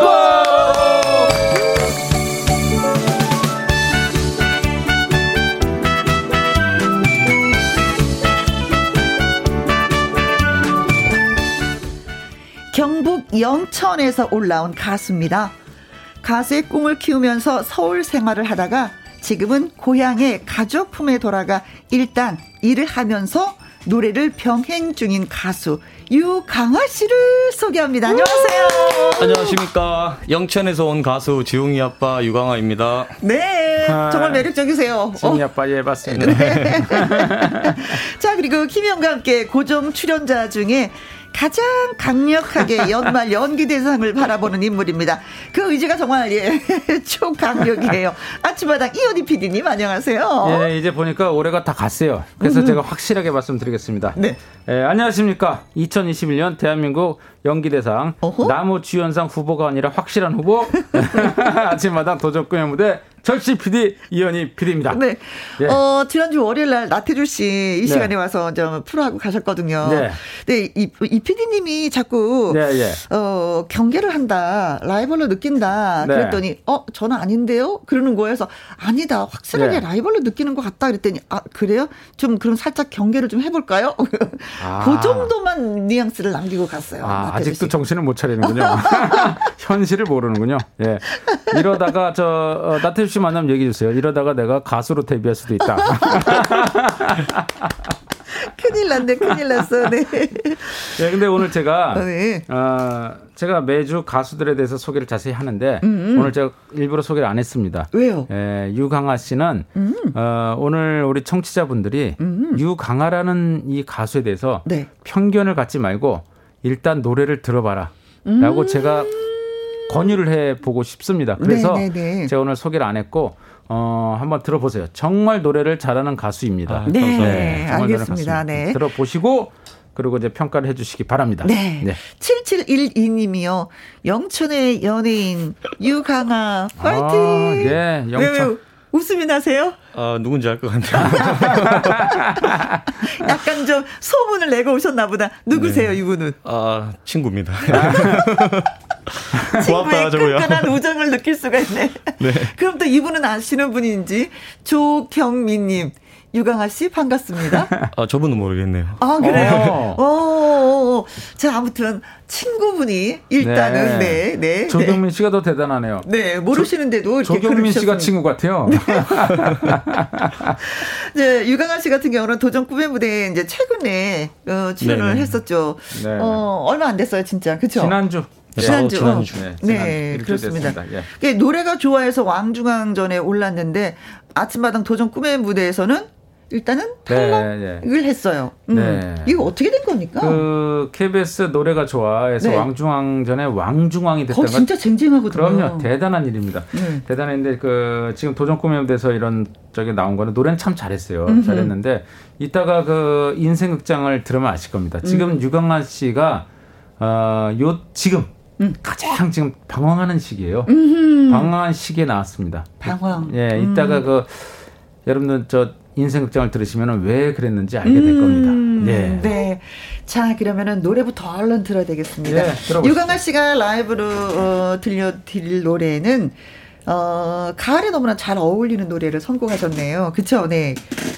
경북 영천에서 올라온 가수입니다. 가수의 꿈을 키우면서 서울 생활을 하다가 지금은 고향의 가족 품에 돌아가 일단 일을 하면서 노래를 병행 중인 가수 유강아 씨를 소개합니다. 안녕하세요. 안녕하십니까. 영천에서 온 가수 지웅이 아빠 유강아입니다. 네. 아, 정말 매력적이세요. 지웅이 어. 아빠 예 봤습니다. 네. 자 그리고 김영과 함께 고정 출연자 중에 가장 강력하게 연말 연기 대상을 바라보는 인물입니다. 그 의지가 정말 예, 초강력이에요. 아침마당 이현희 PD님 안녕하세요. 예, 이제 보니까 올해가 다 갔어요. 그래서 음. 제가 확실하게 말씀드리겠습니다. 네. 예, 안녕하십니까. 2021년 대한민국 연기대상 나무 주연상 후보가 아니라 확실한 후보 아침마당 도적구의 무대 절씨 PD 이현희 PD입니다. 네. 예. 어, 지난주 월요일 날 나태주 씨이 네. 시간에 와서 좀 프로하고 가셨거든요. 네. 네, 이, 이 PD님이 자꾸 네, 예. 어, 경계를 한다. 라이벌로 느낀다. 네. 그랬더니 어, 저는 아닌데요. 그러는 거에서 아니다. 확실하게 네. 라이벌로 느끼는 것 같다 그랬더니 아, 그래요? 좀 그럼 살짝 경계를 좀 해 볼까요? 아. 그 정도만 뉘앙스를 남기고 갔어요. 아, 아직도 정신을 못 차리는군요. 현실을 모르는군요. 예. 이러다가 저 어, 나태주 씨 만나면 얘기해 주세요. 이러다가 내가 가수로 데뷔할 수도 있다. 큰일 났네, 큰일 났어. 네. 네, 근데 오늘 제가, 네. 어, 제가 매주 가수들에 대해서 소개를 자세히 하는데, 음음. 오늘 제가 일부러 소개를 안 했습니다. 왜요? 예, 유강아 씨는, 음. 어, 오늘 우리 청취자분들이 음. 유강아라는 이 가수에 대해서 네. 편견을 갖지 말고, 일단 노래를 들어봐라. 라고 음. 제가 권유를 해 보고 싶습니다. 그래서 네네네. 네, 네. 제가 오늘 소개를 안 했고 어, 한번 들어보세요. 정말 노래를 잘하는 가수입니다. 아, 네, 네 알겠습니다. 네. 들어보시고 그리고 이제 평가를 해주시기 바랍니다. 네. 네. 7712님이요. 영천의 연예인 유강아 파이팅. 아, 네, 영천. 웃음이 나세요? 아, 누군지 알 것 같네요. 약간 좀 소문을 내고 오셨나 보다. 누구세요, 네. 이분은? 아, 친구입니다. 친구의 끈끈한 우정을 느낄 수가 있네. 네. 그럼 또 이분은 아시는 분인지 조경민님. 유강아 씨 반갑습니다. 아 저분은 모르겠네요. 아 그래요. 오. 어. 오. 어. 자 아무튼 친구분이 일단은 네, 네. 네 조경민 씨가 더 대단하네요. 네 모르시는데도 조, 조경민 씨가 친구 같아요. 네, 유강아 씨 같은 경우는 도전 꿈의 무대에 이제 최근에 어, 출연을 네네. 했었죠. 네. 어 얼마 안 됐어요 진짜 그렇죠. 지난주. 지난주. 지난주. 네, 네 그렇습니다. 예. 노래가 좋아해서 왕중왕전에 올랐는데 아침마당 도전 꿈의 무대에서는 일단은 탈락을 네, 네. 했어요. 음. 네. 이거 어떻게 된 겁니까? 그 KBS 노래가 좋아해서 네. 왕중왕 전에 왕중왕이 됐다는 진짜 쟁쟁하거든요. 그럼요. 대단한 일입니다. 네. 대단한데 그 지금 도전 꿈의 무대에서 이런 저기 나온 거는 노래는 참 잘했어요. 음흠. 잘했는데 이따가 그 인생 극장을 들으면 아실 겁니다. 지금 음. 유강아 씨가 어요 지금 음. 가장 지금 방황하는 시기예요. 음흠. 방황한 시기에 나왔습니다. 방황. 예, 이따가 음. 그 여러분들 저 인생극장을 들으시면 왜 그랬는지 알게 될 겁니다. 음, 네. 네. 자, 그러면은 노래부터 얼른 들어야 되겠습니다. 네, 유강아 씨가 라이브로 어, 들려드릴 노래는 어, 가을에 너무나 잘 어울리는 노래를 선곡하셨네요. 그쵸? 네.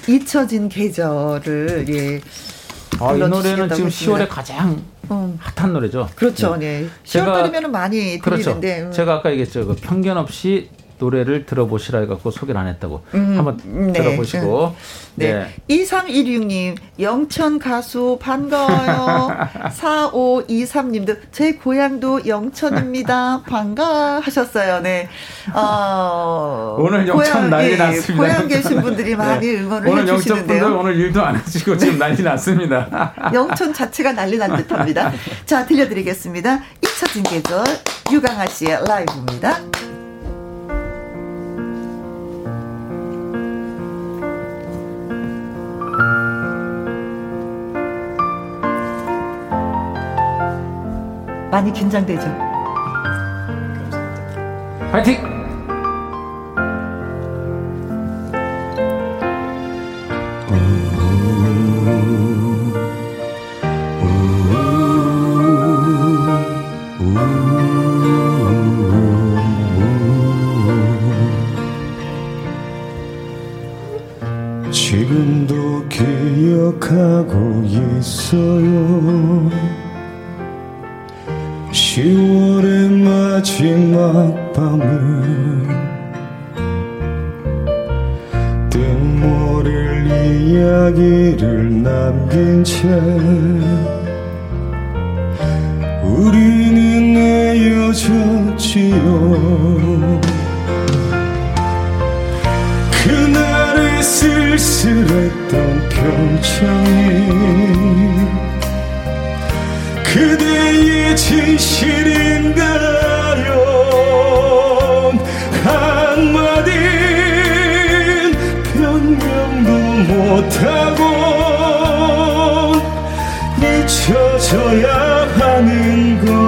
잊혀진 계절을, 예. 아, 이 노래는 지금 했습니다. 10월에 가장 음. 핫한 노래죠. 그렇죠. 네. 10월달이면 많이 그렇죠. 들리는데. 그렇죠. 음. 제가 아까 얘기했죠. 그 편견 없이 노래를 들어보시라 해갖고 소개를 안 했다고. 음, 한번 네. 들어보시고. 네. 네. 2316님, 영천 가수 반가워요. 4523님도 제 고향도 영천입니다. 반가 하셨어요. 네. 어, 오늘 영천 고향, 난리 예, 났습니다. 고향 계신 분들이 많이 네. 응원을 오늘 해주시는데요. 영천 오늘 일도 안 하시고 지금 난리 났습니다. 영천 자체가 난리 난 듯합니다. 자, 들려드리겠습니다. 잊혀진 계절 유강아 씨의 라이브입니다. 많이 긴장되죠. 파이팅! 지금도 기억하고 있어요 마지막 밤을 뜬모를 이야기를 남긴 채 우리는 헤어졌지요. 그날의 쓸쓸했던 표정이 하는 건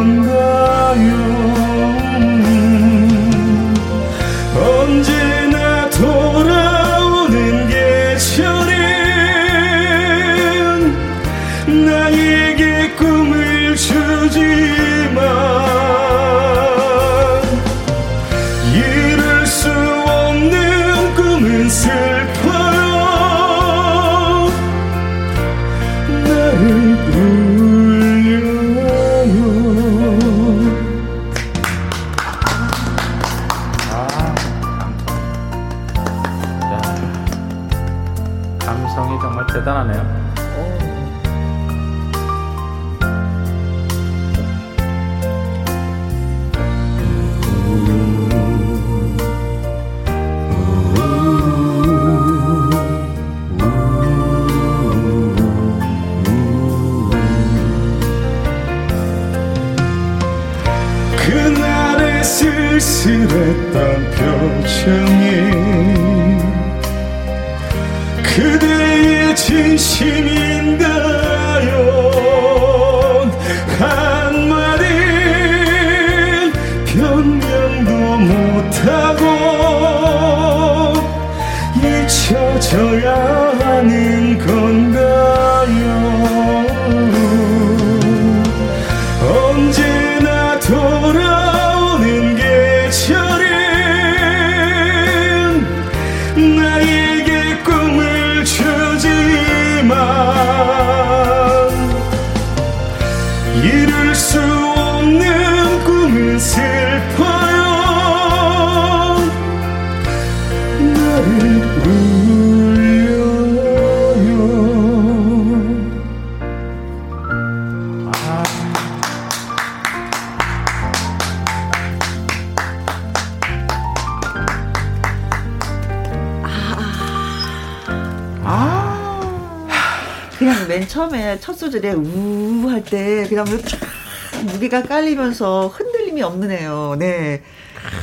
무게가 깔리면서 흔들림이 없는 애요. 네.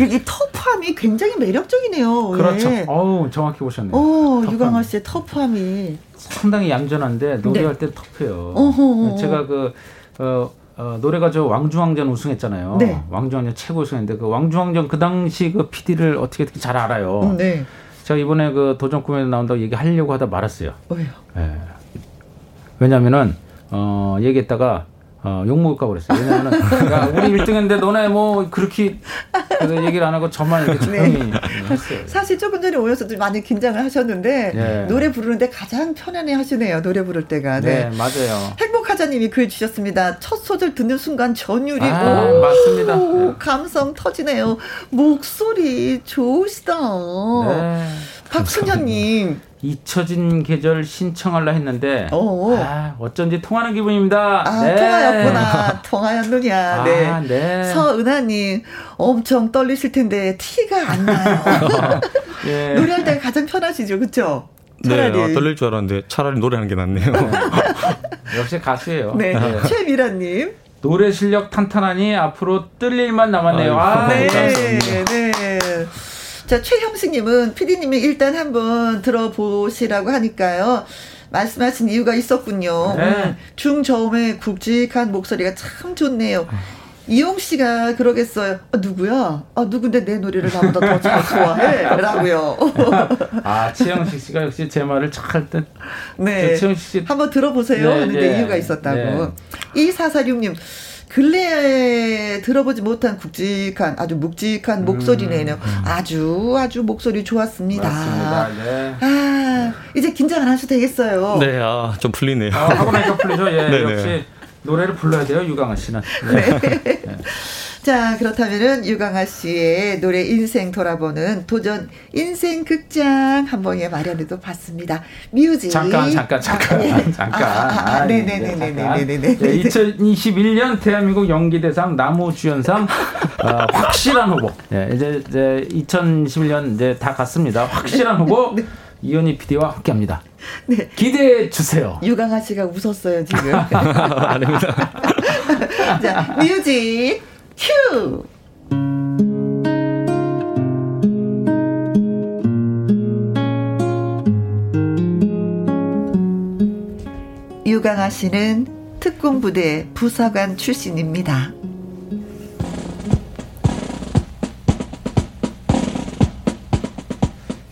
이게 터프함이 굉장히 매력적이네요. 그렇죠. 예. 어우, 정확히 보셨네요. 어. 유광아 씨의 터프함이. 상당히 얌전한데 노래할 때 터프해요. 네. 어허. 제가 그 어, 어, 노래가 저 왕중왕전 우승했잖아요. 네. 왕중왕전 최고 우승했는데 그 왕중왕전 그 당시 그 PD를 어떻게 어떻게 잘 알아요. 음, 네. 제가 이번에 그 도전 꿈에 나온다고 얘기하려고 하다 말았어요. 왜요? 예. 왜냐면은 어 얘기했다가 어, 욕먹을까 그랬어요. 왜냐면은 야, 우리 1등 했는데 너네 뭐 그렇게 그래서 얘기를 안 하고 저만 이렇게 조용히 네. 했어요. 사실 조금 전에 오셔서도 많이 긴장을 하셨는데 네. 노래 부르는데 가장 편안해 하시네요. 노래 부를 때가. 네. 네, 맞아요. 행복하자님이 글 주셨습니다. 첫 소절 듣는 순간 전율이 아, 오, 맞습니다. 네. 감성 터지네요. 목소리 좋으시다. 네. 박순현님. 잊혀진 계절 신청하려 했는데 어. 아, 어쩐지 통하는 기분입니다. 아, 네. 통화였구나. 통화였느냐. 아, 네. 네. 서은하님, 엄청 떨리실 텐데 티가 안 나요. 예. 노래할 때가 가장 편하시죠, 그쵸? 네. 아, 떨릴 줄 알았는데 차라리 노래하는 게 낫네요. 역시 가수예요. 네. 최미라님. 노래 실력 탄탄하니 앞으로 뜰 일만 남았네요. 아, 네, 감사합니다. 네. 자, 최형식님은 피디님이 일단 한번 들어보시라고 하니까요. 말씀하신 이유가 있었군요. 네. 음, 중저음의 굵직한 목소리가 참 좋네요. 이용 씨가 그러겠어요. 아, 누구야? 아, 누군데 내 노래를 나보다 더 잘 좋아해? 라고요. 아, 최영식 씨가 역시 제 말을 잘 때. 네. 저 최영식 씨. 한번 들어보세요. 네, 하는데 네. 이유가 있었다고. 네. 2446님. 근래에 들어보지 못한 굵직한 아주 묵직한 목소리네요. 아주 아주 목소리 좋았습니다. 음. 맞습니다. 네. 아 이제 긴장 안 하셔도 되겠어요. 네, 아, 좀 풀리네요. 아, 하고 나니까 풀리죠. 예, 네네. 역시 노래를 불러야 돼요, 유강아 씨는. 네. 자 그렇다면은 유강아 씨의 노래 인생 돌아보는 도전 인생 극장 한번 예 마련해도 봤습니다. 뮤직 잠깐, 잠깐, 잠깐, 아, 예. 잠깐. 아, 아, 아, 아, 네네네네네네네. 네, 2021년 대한민국 연기대상 나무주연상 어, 확실한 후보. 네, 이제 이제 2021년 이제 다 갔습니다. 확실한 후보 이현희 PD와 함께합니다. 네. 기대해 주세요. 유강아 씨가 웃었어요 지금. 아닙니다. 자 뮤직 큐. 유강아 씨는 특공부대 부사관 출신입니다.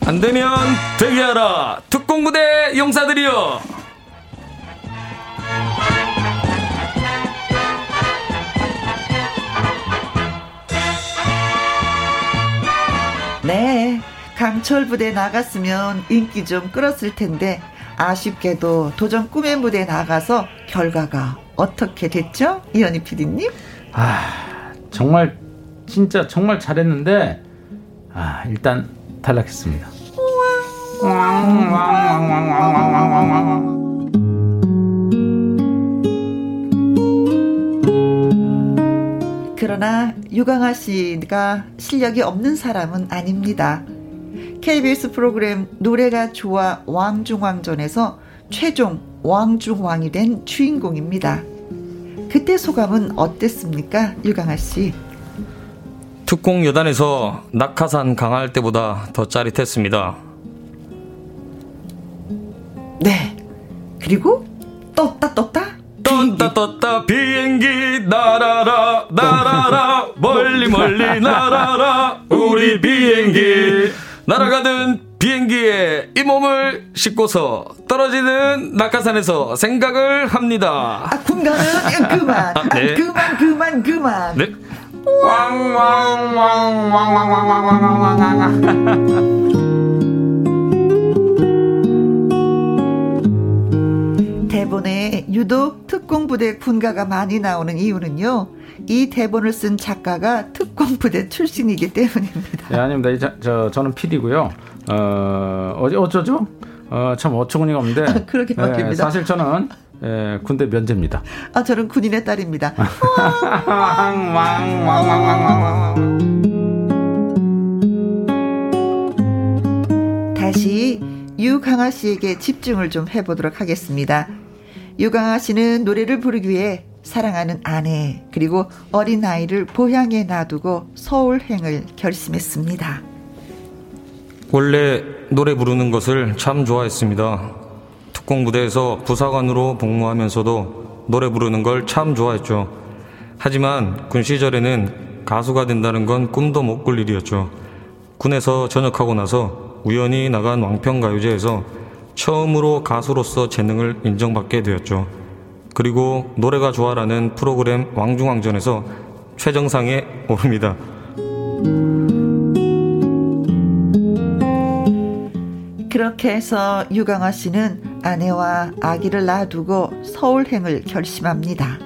안 되면 대기하라 특공부대 용사들이여 강철 부대 나갔으면 인기 좀 끌었을 텐데 아쉽게도 도전 꿈의 무대 나가서 결과가 어떻게 됐죠? 이현희 PD님? 아, 정말 진짜 정말 잘했는데 아, 일단 탈락했습니다. 그러나 유강아 씨가 실력이 없는 사람은 아닙니다. KBS 프로그램 노래가 좋아 왕중왕전에서 최종 왕중왕이 된 주인공입니다. 그때 소감은 어땠습니까, 유강아 씨? 특공 여단에서 낙하산 강할 때보다 더 짜릿했습니다. 네. 그리고 떴다 떴다 떴다 떴다 비행기 날아라 날아라 멀리 멀리 날아라 우리 비행기 날아가는 비행기에 이 몸을 싣고서 떨어지는 낙하산에서 생각을 합니다. 아, 군가는 그만. 아, 네. 그만, 그만, 그만. 네. 대본에 유독 특공부대 군가가 많이 나오는 이유는요. 이 대본을 쓴 작가가 특공부대 출신이기 때문입니다. 네, 아닙니다. 저, 저, 저는 PD고요. 어, 어제 어쩌죠? 어, 참 어처구니가 없는데. 아, 그렇게 바뀝니다. 예, 사실 저는 예, 군대 면제입니다. 아, 저는 군인의 딸입니다. 다시 유강아 씨에게 집중을 좀 해보도록 하겠습니다. 유강아 씨는 노래를 부르기 위해 사랑하는 아내 그리고 어린 아이를 보양에 놔두고 서울행을 결심했습니다. 원래 노래 부르는 것을 참 좋아했습니다. 특공 부대에서 부사관으로 복무하면서도 노래 부르는 걸 참 좋아했죠. 하지만 군 시절에는 가수가 된다는 건 꿈도 못 꿀 일이었죠. 군에서 전역하고 나서 우연히 나간 왕평가요제에서 처음으로 가수로서 재능을 인정받게 되었죠. 그리고 노래가 좋아라는 프로그램 왕중왕전에서 최정상에 오릅니다. 그렇게 해서 유강아 씨는 아내와 아기를 놔두고 서울행을 결심합니다.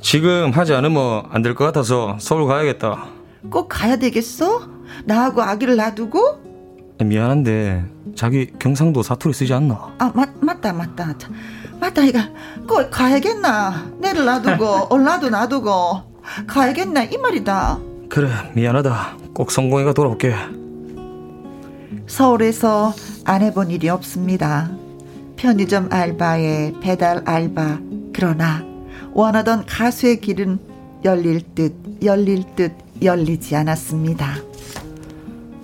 지금 하지 않으면 안 될 것 같아서 서울 가야겠다. 꼭 가야 되겠어? 나하고 아기를 놔두고? 미안한데 자기 경상도 사투리 쓰지 않나? 아 맞, 맞다 맞다 맞다 이거 꼭 가야겠나? 내를 놔두고 얼라도 놔두고. 가야겠나 이 말이다. 그래 미안하다. 꼭 성공해가 돌아올게. 서울에서 안 해본 일이 없습니다. 편의점 알바에 배달 알바. 그러나 원하던 가수의 길은 열릴 듯 열릴 듯 열리지 않았습니다.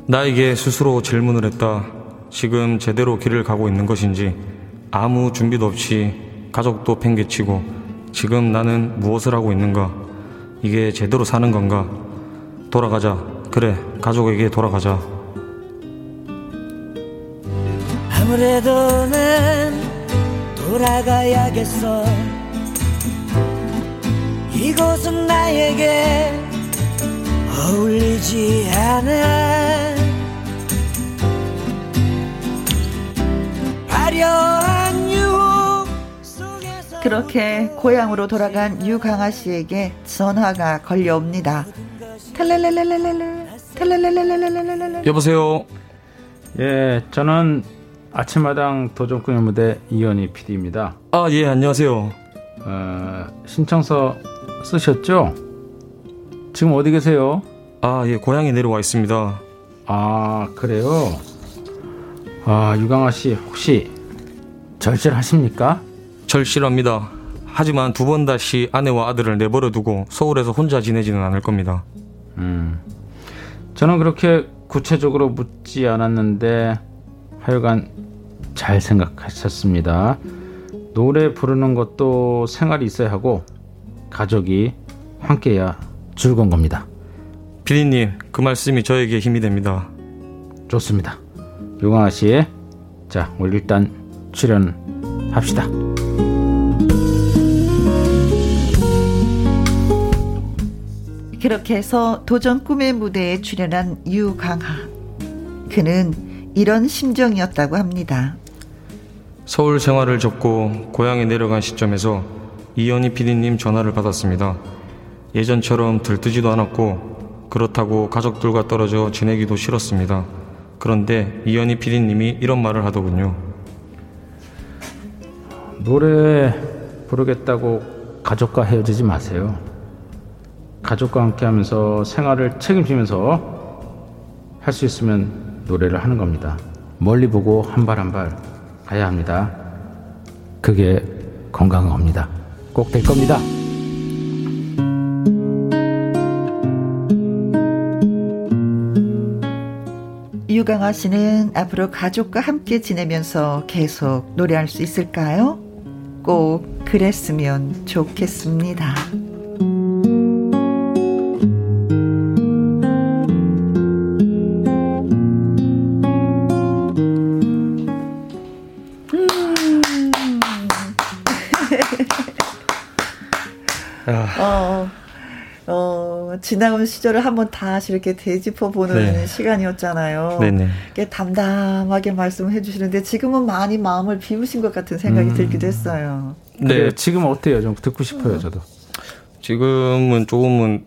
나에게 스스로 질문을 했다. 지금 제대로 길을 가고 있는 것인지 아무 준비도 없이 가족도 팽개치고 지금 나는 무엇을 하고 있는가? 이게 제대로 사는 건가? 돌아가자. 그래, 가족에게 돌아가자. 아무래도 난 돌아가야겠어. 이곳은 나에게 어울리지 않아. 그렇게 고향으로 돌아간 유강아 씨에게 전화가 걸려옵니다. 여보세요. 예, 저는 아침마당 도전꾼의 무대 이현희 PD입니다. 아, 예, 안녕하세요. 어, 신청서 쓰셨죠? 지금 어디 계세요? 아, 예, 고향에 내려와 있습니다. 아, 그래요? 아, 유강아 씨, 혹시 절실하십니까? 절실합니다. 하지만 두 번 다시 아내와 아들을 내버려 두고 서울에서 혼자 지내지는 않을 겁니다. 음. 저는 그렇게 구체적으로 묻지 않았는데 하여간 잘 생각하셨습니다. 노래 부르는 것도 생활이 있어야 하고 가족이 함께야 즐거운 겁니다. 피디님, 그 말씀이 저에게 힘이 됩니다. 좋습니다. 유광아 씨, 자, 오늘 일단 출연합시다. 그렇게 해서 도전 꿈의 무대에 출연한 유강하. 그는 이런 심정이었다고 합니다. 서울 생활을 접고 고향에 내려간 시점에서 이현희 PD님 전화를 받았습니다. 예전처럼 들뜨지도 않았고 그렇다고 가족들과 떨어져 지내기도 싫었습니다. 그런데 이현희 PD님이 이런 말을 하더군요. 노래 부르겠다고 가족과 헤어지지 마세요. 가족과 함께 하면서 생활을 책임지면서 할 수 있으면 노래를 하는 겁니다. 멀리 보고 한 발 한 발 가야 합니다. 그게 건강한 겁니다. 꼭 될 겁니다. 유강아 씨는 앞으로 가족과 함께 지내면서 계속 노래할 수 있을까요? 꼭 그랬으면 좋겠습니다. 어, 어, 지나온 시절을 한번 다시 이렇게 되짚어보는 네. 시간이었잖아요. 네네. 이게 담담하게 말씀해 주시는데 지금은 많이 마음을 비우신 것 같은 생각이 음. 들기도 했어요. 네. 지금 어때요? 좀 듣고 싶어요, 저도. 지금은 조금은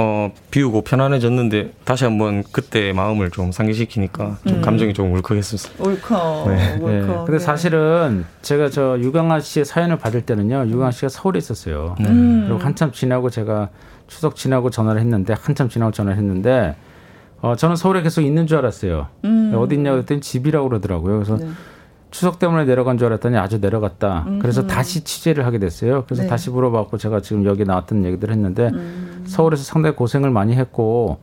어, 비우고 편안해졌는데 다시 한번 그때 마음을 좀 상기시키니까 좀 음. 감정이 좀 울컥했었어요. 울컥. 네. 울컥. 네. 근데 네. 사실은 제가 저 유강아 씨의 사연을 받을 때는요. 유강아 씨가 서울에 있었어요. 네. 음. 그리고 한참 지나고 제가 추석 지나고 전화를 했는데 한참 지나고 전화를 했는데 어, 저는 서울에 계속 있는 줄 알았어요. 음. 어디 있냐고 했더니 집이라고 그러더라고요. 그래서 네. 추석 때문에 내려간 줄 알았더니 아주 내려갔다. 음. 그래서 다시 취재를 하게 됐어요. 그래서 네. 다시 물어봤고 제가 지금 여기 나왔던 얘기들을 했는데 음. 서울에서 상당히 고생을 많이 했고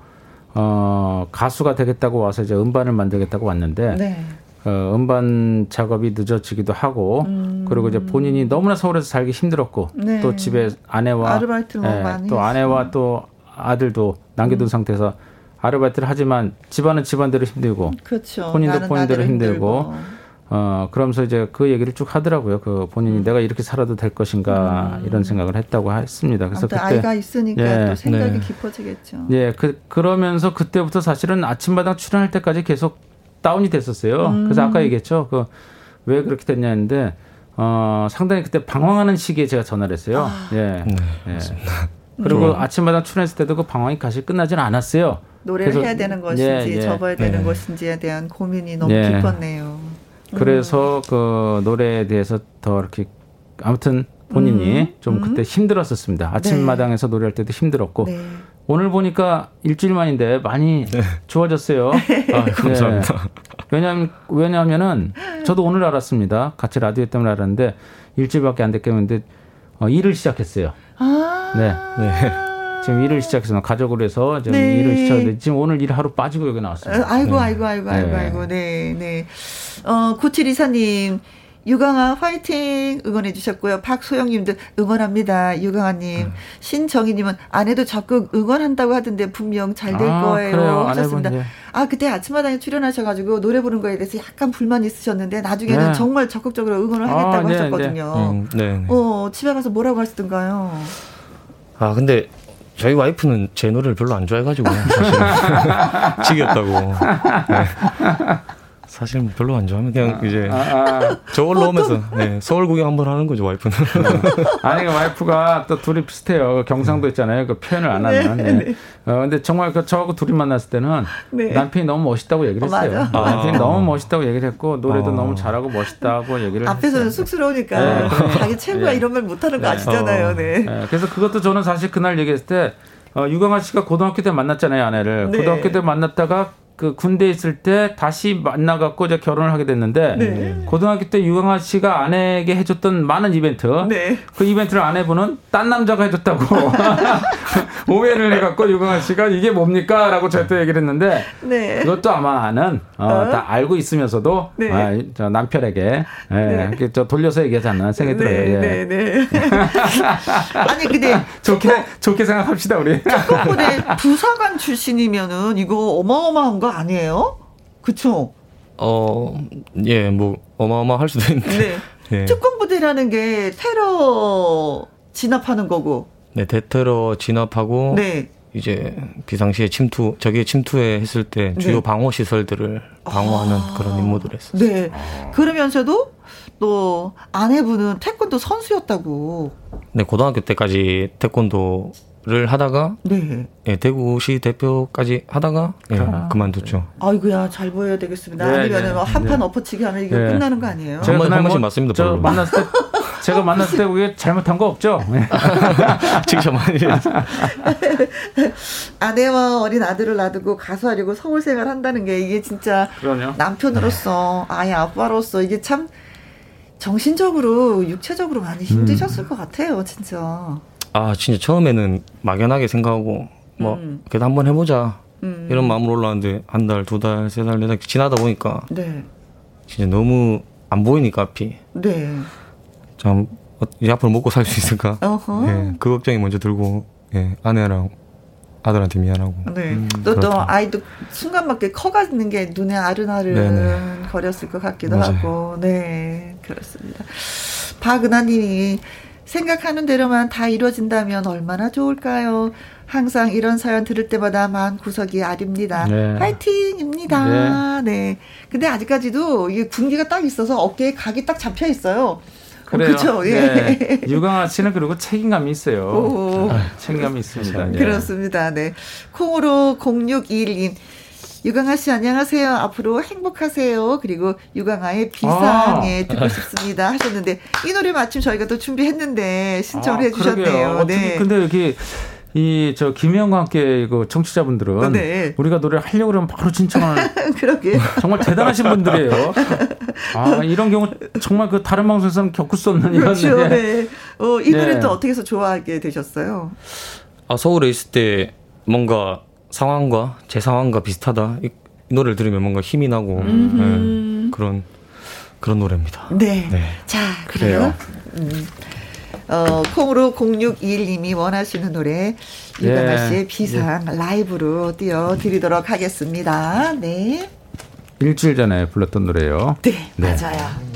어 가수가 되겠다고 와서 이제 음반을 만들겠다고 왔는데 네. 어, 음반 작업이 늦어지기도 하고 음. 그리고 이제 본인이 너무나 서울에서 살기 힘들었고 네. 또 집에 아내와 예, 또 아내와 또 아들도 남겨둔 음. 상태에서 아르바이트를 하지만 집안은 집안대로 힘들고 그렇죠. 본인도 본인대로 힘들고. 힘들고. 어, 그러면서 이제 그 얘기를 쭉 하더라고요. 그 본인이 음. 내가 이렇게 살아도 될 것인가 음. 이런 생각을 했다고 했습니다. 그래서 그때 아이가 있으니까 예, 또 생각이 네. 깊어지겠죠. 예, 그 그러면서 그때부터 사실은 아침마당 출연할 때까지 계속 다운이 됐었어요. 음. 그래서 아까 얘기했죠. 그 왜 그렇게 됐냐 했는데 어, 상당히 그때 방황하는 시기에 제가 전화를 했어요. 아. 예. 네, 예. 그리고 아침마당 출연했을 때도 그 방황이 가시 끝나지는 않았어요. 노래를 해야 되는 것인지 예, 예. 접어야 되는 네. 것인지에 대한 고민이 너무 예. 깊었네요. 그래서 음. 그 노래에 대해서 더 이렇게 아무튼 본인이 음. 좀 그때 힘들었었습니다. 아침마당에서 네. 노래할 때도 힘들었고 네. 오늘 보니까 일주일 만인데 많이 네. 좋아졌어요. 아, 감사합니다. 네. 왜냐하면 왜냐하면은 저도 오늘 알았습니다. 같이 라디오 때문에 알았는데 일주일밖에 안 됐기 때문에 어, 일을 시작했어요. 아~ 네. 네. 지금 일을 시작해서 가족을 해서 지금 네. 일을 시작했는데 지금 오늘 일 하루 빠지고 여기 나왔어요. 아이고 네. 아이고 아이고 아이고 네. 아이고 네 네. 어 구칠 이사님 유강아 화이팅 응원해 주셨고요. 박소영님도 응원합니다. 유강아님, 음. 신정희님은 아내도 적극 응원한다고 하던데 분명 잘될 아, 거예요. 하셨습니다. 아 그때 아침마당에 출연하셔가지고 노래 부르는 거에 대해서 약간 불만 있으셨는데 나중에는 네. 정말 적극적으로 응원을 하겠다고 아, 네, 하셨거든요. 네. 음, 네. 어 집에 가서 뭐라고 하시던가요? 아 근데 저희 와이프는 제 노래를 별로 안 좋아해가지고 사실 지겼다고. 네. 사실 뭐 별로 안 좋아하면 그냥 아, 이제 아, 아. 저걸로 오면서 네, 서울 구경 한번 하는 거죠 와이프는. 아니 그 와이프가 또 둘이 비슷해요. 경상도 있잖아요. 그 표현을 안 하면. 네. 네. 어 근데 정말 그 저하고 둘이 만났을 때는 네. 남편이 너무 멋있다고 얘기를 했어요. 어, 남편이 너무 멋있다고 얘기를 했고 노래도 어. 너무 잘하고 멋있다고 얘기를 앞에서는 했어요. 쑥스러우니까 네. 자기 최고야 이런 말 못하는 거 아시잖아요. 어. 네. 그래서 그것도 저는 사실 그날 얘기했을 때 어, 유강아 씨가 고등학교 때 만났잖아요 아내를. 고등학교 때 만났다가 그 군대에 있을 때 다시 만나갖고 이제 결혼을 하게 됐는데 네. 고등학교 때 유강아 씨가 아내에게 해줬던 많은 이벤트 네. 그 이벤트를 아내분은 딴 남자가 해줬다고 오해를 해갖고 유강아 씨가 이게 뭡니까라고 저한테 얘기를 했는데 네. 그것도 아마 아는 어, 어? 다 알고 있으면서도 네. 아, 저 남편에게 예, 네. 저 돌려서 얘기하지 않나 생각이 들어요. 네, 예. 네, 아니 근데 좋게 좋게 생각합시다 우리. 조금 부사관 출신이면은 이거 어마어마한 거 아니에요? 그쵸? 어, 예, 뭐, 어마어마할 수도 있는데. 네. 예. 특공부대라는 게 테러 진압하는 거고. 네, 대테러 진압하고. 네. 이제 비상시에 침투, 저기 침투에 했을 때 네. 주요 네. 방어 시설들을 방어하는 아. 그런 임무들을 했어요. 네. 그러면서도 또 아내분은 태권도 선수였다고. 네, 고등학교 때까지 태권도 를 하다가 네. 예, 대구시 대표까지 하다가 예, 아. 그만뒀죠. 아이고야 잘 보여야 되겠습니다. 네, 아니면 네. 한판 네. 엎어치기 하면 이게 네. 끝나는 거 아니에요? 제가 한, 한 번씩 맞습니다. 저 만났을 때 제가 만났을 때 그게 잘못한 거 없죠? 직접 많이 아내와 어린 아들을 놔두고 가수하려고 서울 생활 한다는 게 이게 진짜 그럼요. 남편으로서 아예 아빠로서 이게 참 정신적으로 육체적으로 많이 힘드셨을 음. 것 같아요, 진짜. 아 진짜 처음에는 막연하게 생각하고 뭐 음. 그래도 한번 해보자. 음. 이런 마음으로 올라왔는데 한 달, 두 달, 세 달, 네 달 지나다 보니까 네. 진짜 너무 안 보이니까 앞이 네. 참 어, 이 앞으로 먹고 살 수 있을까? 어허. 예, 그 걱정이 먼저 들고 예, 아내랑 아들한테 미안하고. 네. 음, 또, 또, 그렇죠. 아이도 순간밖에 커가는 게 눈에 아른아른 네네. 거렸을 것 같기도 맞아요. 하고. 네. 그렇습니다. 박은하님이 생각하는 대로만 다 이루어진다면 얼마나 좋을까요? 항상 이런 사연 들을 때마다 마음 구석이 아립니다. 네. 파이팅입니다. 네. 근데 아직까지도 이게 군기가 딱 있어서 어깨에 각이 딱 잡혀 있어요. 그래요. 그렇죠. 예. 네. 유강아 씨는 그리고 책임감이 있어요. 오. 아, 책임감이 있습니다. 예. 그렇습니다. 네. 콩으로 0621님. 유강아 씨 안녕하세요. 앞으로 행복하세요. 그리고 유강아의 비상에 아. 듣고 싶습니다 하셨는데 이 노래 마침 저희가 또 준비했는데 신청을 아, 해주셨네요. 네. 근데 여기 이저 김혜영과 함께 그 청취자분들은 네. 우리가 노래를 하려고 그러면 바로 신청을 그러게. 정말 대단하신 분들이에요. 아 이런 경우 정말 그 다른 방송에서는 겪을 수 없는 그렇죠. 이런 네. 어, 이 네. 노래 또 어떻게 해서 좋아하게 되셨어요? 아 서울에 있을 때 뭔가 상황과 제 상황과 비슷하다. 이, 이 노래를 들으면 뭔가 힘이 나고 예, 그런 그런 노래입니다. 네. 네. 자, 그래요. 그래요. 음. 어, 콩으로 0621님이 원하시는 노래 유강아 예. 씨의 비상 라이브로 띄워드리도록 하겠습니다. 네. 일주일 전에 불렀던 노래예요. 네, 네. 맞아요.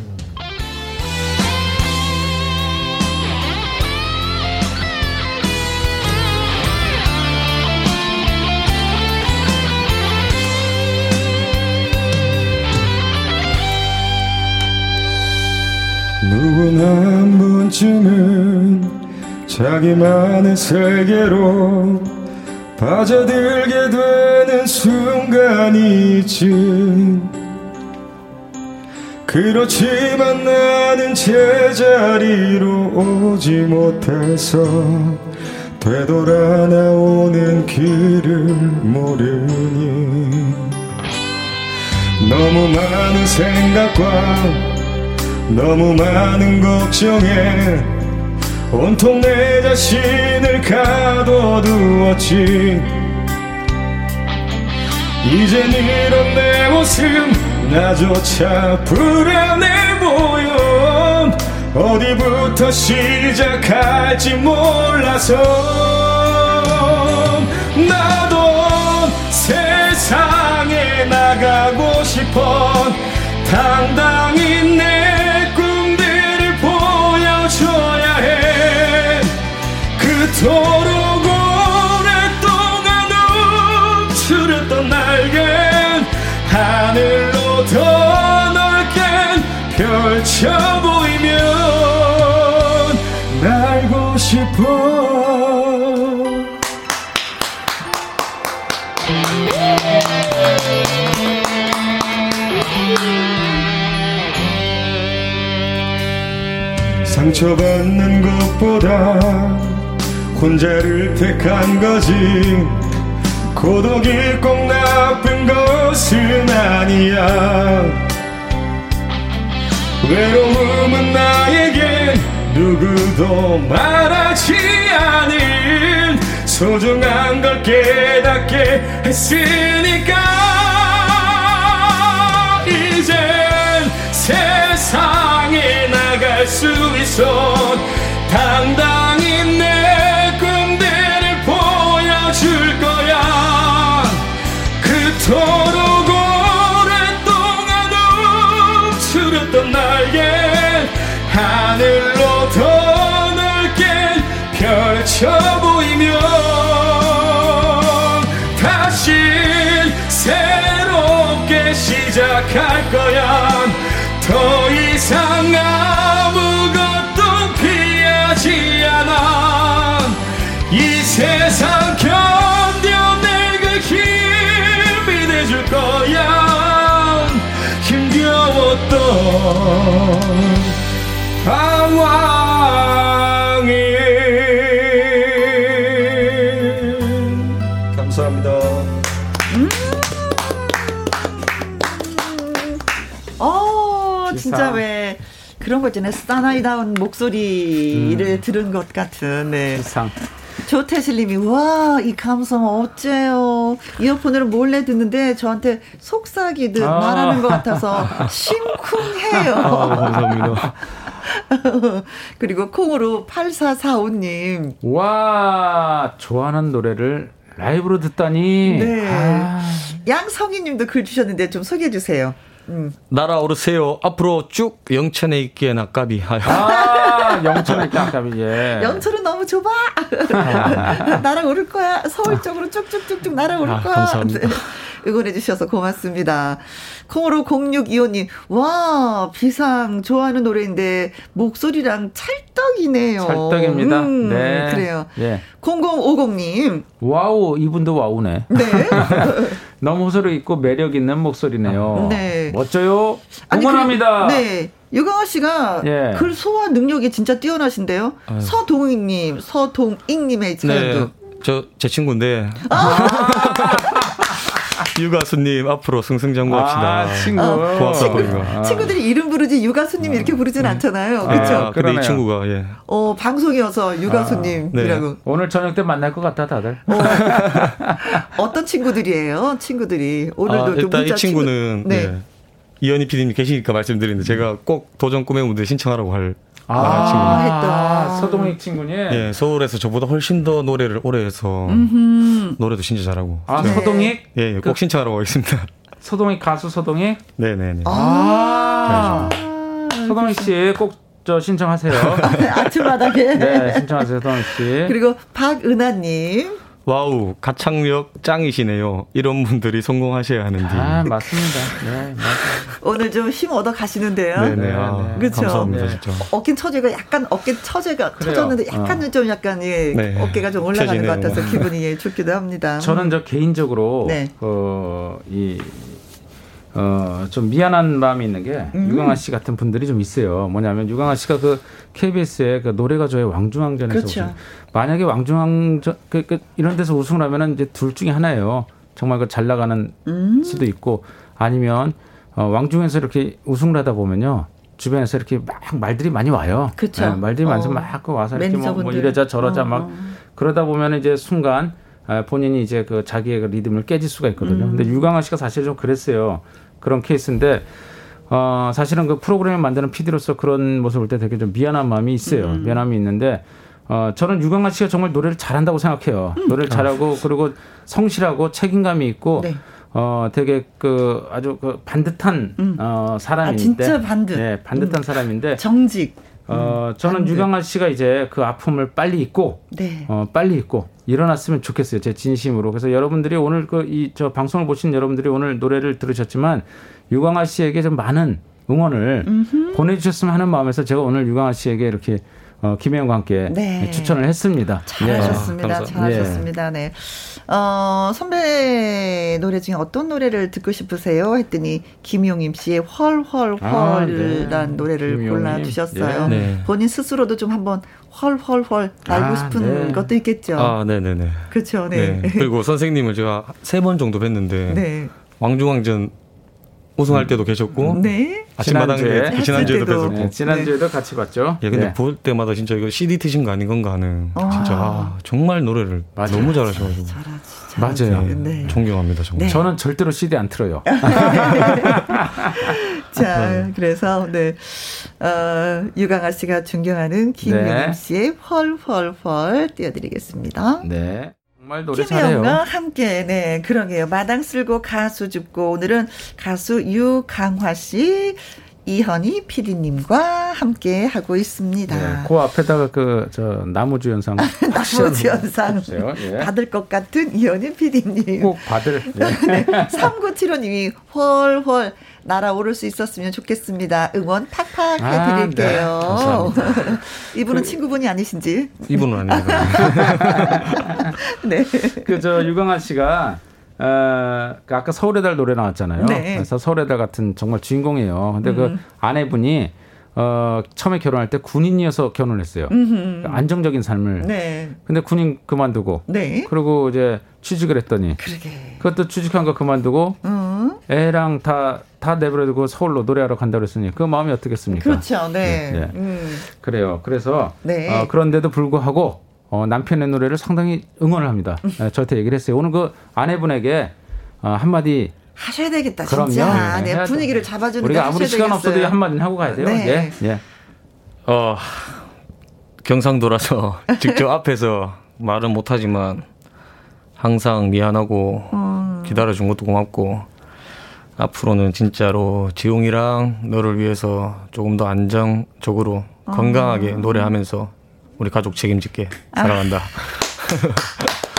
누구나 한 번쯤은 자기만의 세계로 빠져들게 되는 순간이 있지. 그렇지만 나는 제자리로 오지 못해서 되돌아 나오는 길을 모르니 너무 많은 생각과 너무 많은 걱정에 온통 내 자신을 가둬두었지. 이젠 이런 내 모습 나조차 불안해 보여. 어디부터 시작할지 몰라서 나도 세상에 나가고 싶어. 당당히 내 그토록 오랫동안 움츠렸던 날개 하늘로 더 넓게 펼쳐 보이면 날고 싶어. 상처받는 것보다 혼자를 택한 거지. 고독이 꼭 나쁜 것은 아니야. 외로움은 나에게 누구도 말하지 않은 소중한 걸 깨닫게 했으니까. 이젠 세상에 나갈 수 있어. 당당히 시작할 거야. 더 이상 아무것도 피하지 않아. 이 세상 견뎌낼 그 힘이 돼줄 거야. 힘겨웠던 방황이 진짜. 왜 그런 거 있잖아요. 사나이다운 목소리를 들은 것 같은. 네. 세상. 조태실님이 와 이 감성 어째요. 이어폰으로 몰래 듣는데 저한테 속삭이듯 아. 말하는 것 같아서 심쿵해요. 아, 감사합니다. 그리고 콩으로 8445님. 와 좋아하는 노래를 라이브로 듣다니. 네. 아. 양성희 님도 글 주셨는데 좀 소개해 주세요. 음. 날아오르세요. 앞으로 쭉 영천에 있기에 낙갑이 하여. 아, 영천에 있기에 낙갑이, 예. 영천은 너무 좁아. 날아오를 거야. 서울 쪽으로 쭉쭉쭉쭉 날아오를 아, 거야. 감사합니다. 네. 응원해 주셔서 고맙습니다. 콩으로 0625님, 와, 비상 좋아하는 노래인데, 목소리랑 찰떡이네요. 찰떡입니다. 음, 네. 그래요. 예. 0050님. Wow, 이분도 wow네. 네. 너무 소리 있고 매력 있는 목소리네요. 네. 멋져요. 응원합니다. 아니, 그, 네. 유강아 씨가 예. 글 소화 능력이 진짜 뛰어나신데요. 아유. 서동익님, 서동익님의 사연도. 네. 저제 친구인데. 아~ 유가수님 앞으로 승승장구합시다. 아, 친구. 어, 고맙다 친구, 아. 친구들이 이름 부르지 유가수님 이렇게 부르진 네. 않잖아요. 그렇죠? 아, 근데 이 친구가 예. 어 방송이어서 유가수님이라고. 아, 네. 오늘 저녁 때 만날 것 같다 다들. 어, 떤 친구들이에요? 친구들이 오늘도 아, 일단 이 친구는 친구... 네. 네. 이현희 PD님 계시니까 말씀드리는데 제가 꼭 도전 꿈의 무대 신청하라고 할 아, 친구는. 했다. 서동익 친구니? 예, 서울에서 저보다 훨씬 더 노래를 오래 해서 음흠. 노래도 진짜 잘하고. 아, 네. 서동익? 예, 예, 꼭 그, 신청하라고 하겠습니다. 서동익 가수 서동익? 네 네네. 아, 아~ 서동익 씨 꼭 저 신청하세요. 아침마당에. 네, 신청하세요, 서동익 씨. 그리고 박은하님. Wow 가창력 짱이시네요. 이런 분들이 성공하셔야 하는데. 아 맞습니다. 네. 오늘 좀 힘 얻어 가시는데요. 네네. 네, 아, 그렇죠. 감사합니다, 진짜. 어깨 처제가 약간 어깨 처제가 그래요. 처졌는데 약간은 어. 좀 약간 예, 네. 어깨가 좀 올라가는 것 같아서 기분이 예, 좋기도 합니다. 저는 저 개인적으로 네. 어이 어, 좀 미안한 마음이 있는 게 음. 유강아 씨 같은 분들이 좀 있어요. 뭐냐면 유강아 씨가 그 KBS의 그 노래가 저의 왕중왕전에서 그렇죠. 우승. 만약에 왕중왕전 그, 그 이런 데서 우승을 하면은 이제 둘 중에 하나예요. 정말 그 잘 나가는 음. 수도 있고 아니면 어, 왕중에서 이렇게 우승을 하다 보면요. 주변에서 이렇게 막 말들이 많이 와요. 그렇죠. 네, 말들이 어. 많아서 막 와서 이렇게 뭐, 뭐 이러자 저러자 어. 막 그러다 보면 이제 순간 아, 본인이 이제 그 자기의 그 리듬을 깨질 수가 있거든요. 음. 근데 유강아 씨가 사실 좀 그랬어요. 그런 케이스인데 어 사실은 그 프로그램을 만드는 PD로서 그런 모습을 볼 때 되게 좀 미안한 마음이 있어요. 음. 미안함이 있는데 어 저는 유강아 씨가 정말 노래를 잘한다고 생각해요. 음. 노래를 잘하고 그리고 성실하고 책임감이 있고 네. 어 되게 그 아주 그 반듯한 음. 어 사람인데 아, 진짜 반듯. 네, 반듯한 음. 사람인데 정직. 어, 저는 유강아 씨가 이제 그 아픔을 빨리 잊고, 네. 어, 빨리 잊고 일어났으면 좋겠어요. 제 진심으로. 그래서 여러분들이 오늘 그 이 저 방송을 보신 여러분들이 오늘 노래를 들으셨지만 유강아 씨에게 좀 많은 응원을 음흠. 보내주셨으면 하는 마음에서 제가 오늘 유강아 씨에게 이렇게 어, 김혜영과 함께 네. 추천을 했습니다. 잘하셨습니다. 네. 잘하셨습니다. 네. 어, 선배 노래 중에 어떤 노래를 듣고 싶으세요? 했더니 김용임 씨의 헐헐헐이란 아, 네. 노래를 골라 주셨어요. 예. 네. 본인 스스로도 좀 한번 헐헐헐 날고 아, 싶은 네. 것도 있겠죠. 아, 네, 네, 네. 그렇죠. 네. 그리고 선생님을 제가 세 번 정도 뵀는데 왕중왕전 우승할 때도 계셨고 네. 아침마당에 지난주에도 뵀었고 네, 지난주에도 네. 같이 봤죠. 예, 근데 네. 볼 때마다 진짜 이거 CD 트신 거 아닌 건가 하는 아. 진짜 아, 정말 노래를 맞아. 너무 잘하셔가지고 잘하지, 맞아요. 네. 존경합니다 정말. 네. 저는 절대로 CD 안 틀어요. 자, 그래서 네 어, 유강아 씨가 존경하는 김명임 씨의 펄펄펄 띄워드리겠습니다. 네. 정말 노래 잘해요. 함께 네 그러게요. 마당 쓸고 가수 줍고 오늘은 가수 유강화 씨. 이현희 PD님과 함께 하고 있습니다. 네, 그 앞에다가 그 저 나무주 연상 나무주 연상 예. 받을 것 같은 이현희 PD님 꼭 받을. 네. 3975님이 헐헐 날아오를 수 있었으면 좋겠습니다. 응원 팍팍 해드릴게요. 아, 네. 이분은 그, 친구분이 아니신지? 이분은 아닙니다. 네. 그저 유광아 씨가 어, 그 아까 서울의 달 노래 나왔잖아요. 네. 그래서 서울의 달 같은 정말 주인공이에요. 근데 그 음. 그 아내분이 어, 처음에 결혼할 때 군인이어서 결혼했어요. 음흠. 안정적인 삶을. 네. 근데 군인 그만두고. 네. 그리고 이제 취직을 했더니. 그러게. 그것도 취직한 거 그만두고. 음. 애랑 다, 다 내버려두고 서울로 노래하러 간다고 그랬으니 그 마음이 어떻겠습니까? 그렇죠. 네. 네, 네. 음. 그래요. 그래서. 네. 어, 그런데도 불구하고 어, 남편의 노래를 상당히 응원을 합니다. 네, 저한테 얘기를 했어요. 오늘 그 아내분에게 어, 한마디 하셔야 되겠다. 그럼요. 진짜. 네, 분위기를 잡아주는 우리가 아무리 시간 되겠어요. 없어도 한마디 하고 가야 돼요. 네. 예. 예. 어, 경상도라서 직접 앞에서 말은 못하지만 항상 미안하고 음. 기다려준 것도 고맙고 앞으로는 진짜로 지웅이랑 너를 위해서 조금 더 안정적으로 어. 건강하게 노래하면서 우리 가족 책임질게 사랑한다. 아.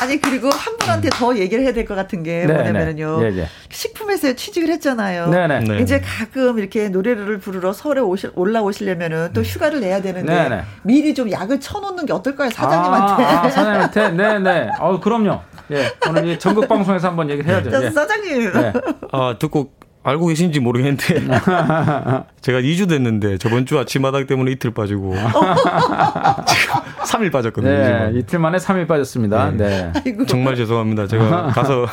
아니 그리고 한 분한테 더 얘기를 해야 될 것 같은 게 네, 뭐냐면요. 네. 예, 예. 식품회사에 취직을 했잖아요. 네, 네. 네. 이제 가끔 이렇게 노래를 부르러 서울에 오실, 올라오시려면은 또 음. 휴가를 내야 되는데 네, 미리 좀 약을 쳐놓는 게 어떨까요, 사장님한테? 아, 아 사장님한테, 네네. 어 그럼요. 예, 오늘 이 전국 방송에서 한번 얘기를 해야죠. 예. 사장님. 네. 아 듣고 알고 계신지 모르겠는데 제가 2주 됐는데 저번 주 아침마당 때문에 이틀 빠지고 지금 3일 빠졌거든요. 네, 이틀 만에 3일 빠졌습니다. 네. 네. 정말 죄송합니다. 제가 가서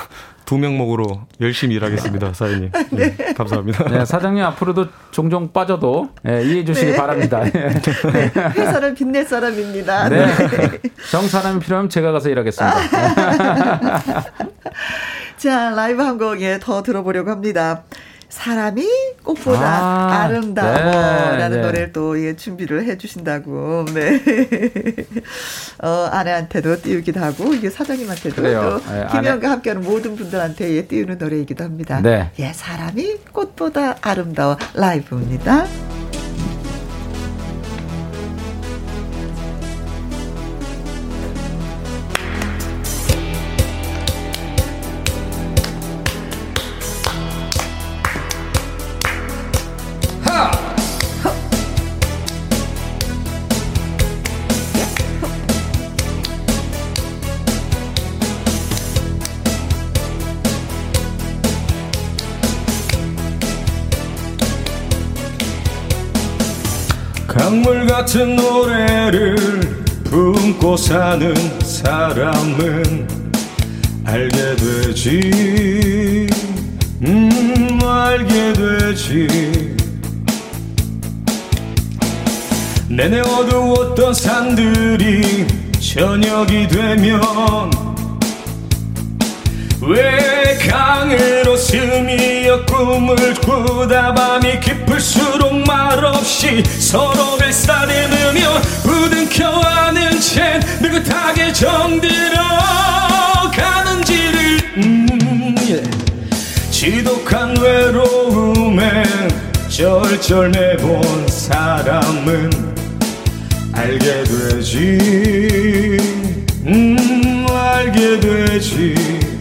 두 명목으로 열심히 일하겠습니다, 사장님. 네. 네. 감사합니다. 네, 사장님 앞으로도 종종 빠져도 네, 이해해 주시기 네. 바랍니다. 네. 회사를 빛낼 사람입니다. 네. 정 사람이 필요하면 제가 가서 일하겠습니다. 자, 라이브 한 곡에 더 들어보려고 합니다. 사람이 꽃보다 아, 름다워라는 네, 네. 노래를 또 예, 준비를 해주신다고. 네. 어, 아내한테도 띄우기도 하고, 이게 사장님한테도 그래요. 또 네, 김영과 함께하는 모든 분들한테 예, 띄우는 노래이기도 합니다. 네. 예, 사람이 꽃보다 아름다워 라이브입니다. 같은 노래를 품고 사는 사람은 알게 되지. 음 알게 되지. 내내 어두웠던 산들이 저녁이 되면 왜 강으로 스미어 꿈을 꾸다 밤이 깊을수록 말없이 서로를 싸대으며 부둥켜 안은 채 느긋하게 정들어 가는지를 음, 예. 지독한 외로움에 쩔쩔매본 사람은 알게 되지. 음 알게 되지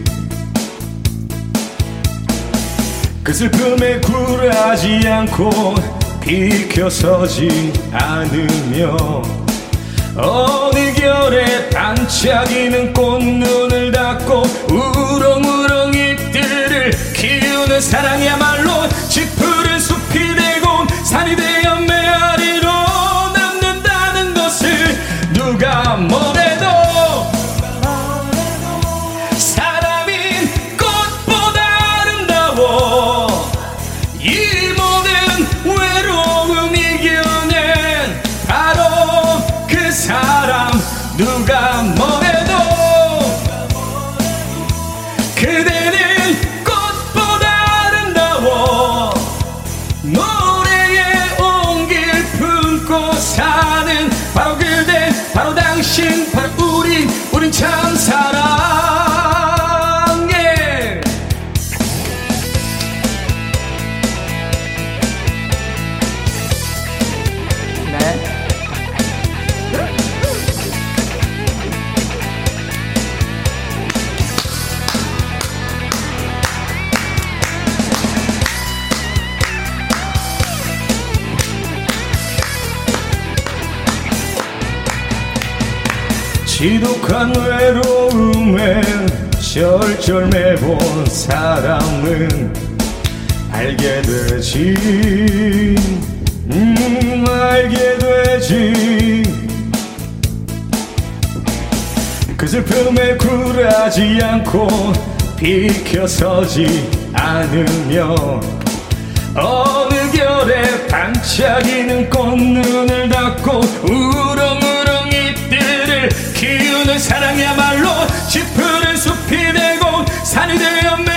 그 슬픔에 굴하지 않고 비켜서지 않으며 어느 결에 반짝이는 꽃눈을 닫고 우렁우렁 이들을 키우는 사랑이야말로 짙푸른 숲이 되고 산이 되어 절절매본 사람은 알게 되지. 음 알게 되지. 그 슬픔에 굴하지 않고 비켜서지 않으며 어느 결에 반짝이는 꽃눈을 닫고 우렁우렁 이들을 키우는 사랑이야말로 되고 산이 되어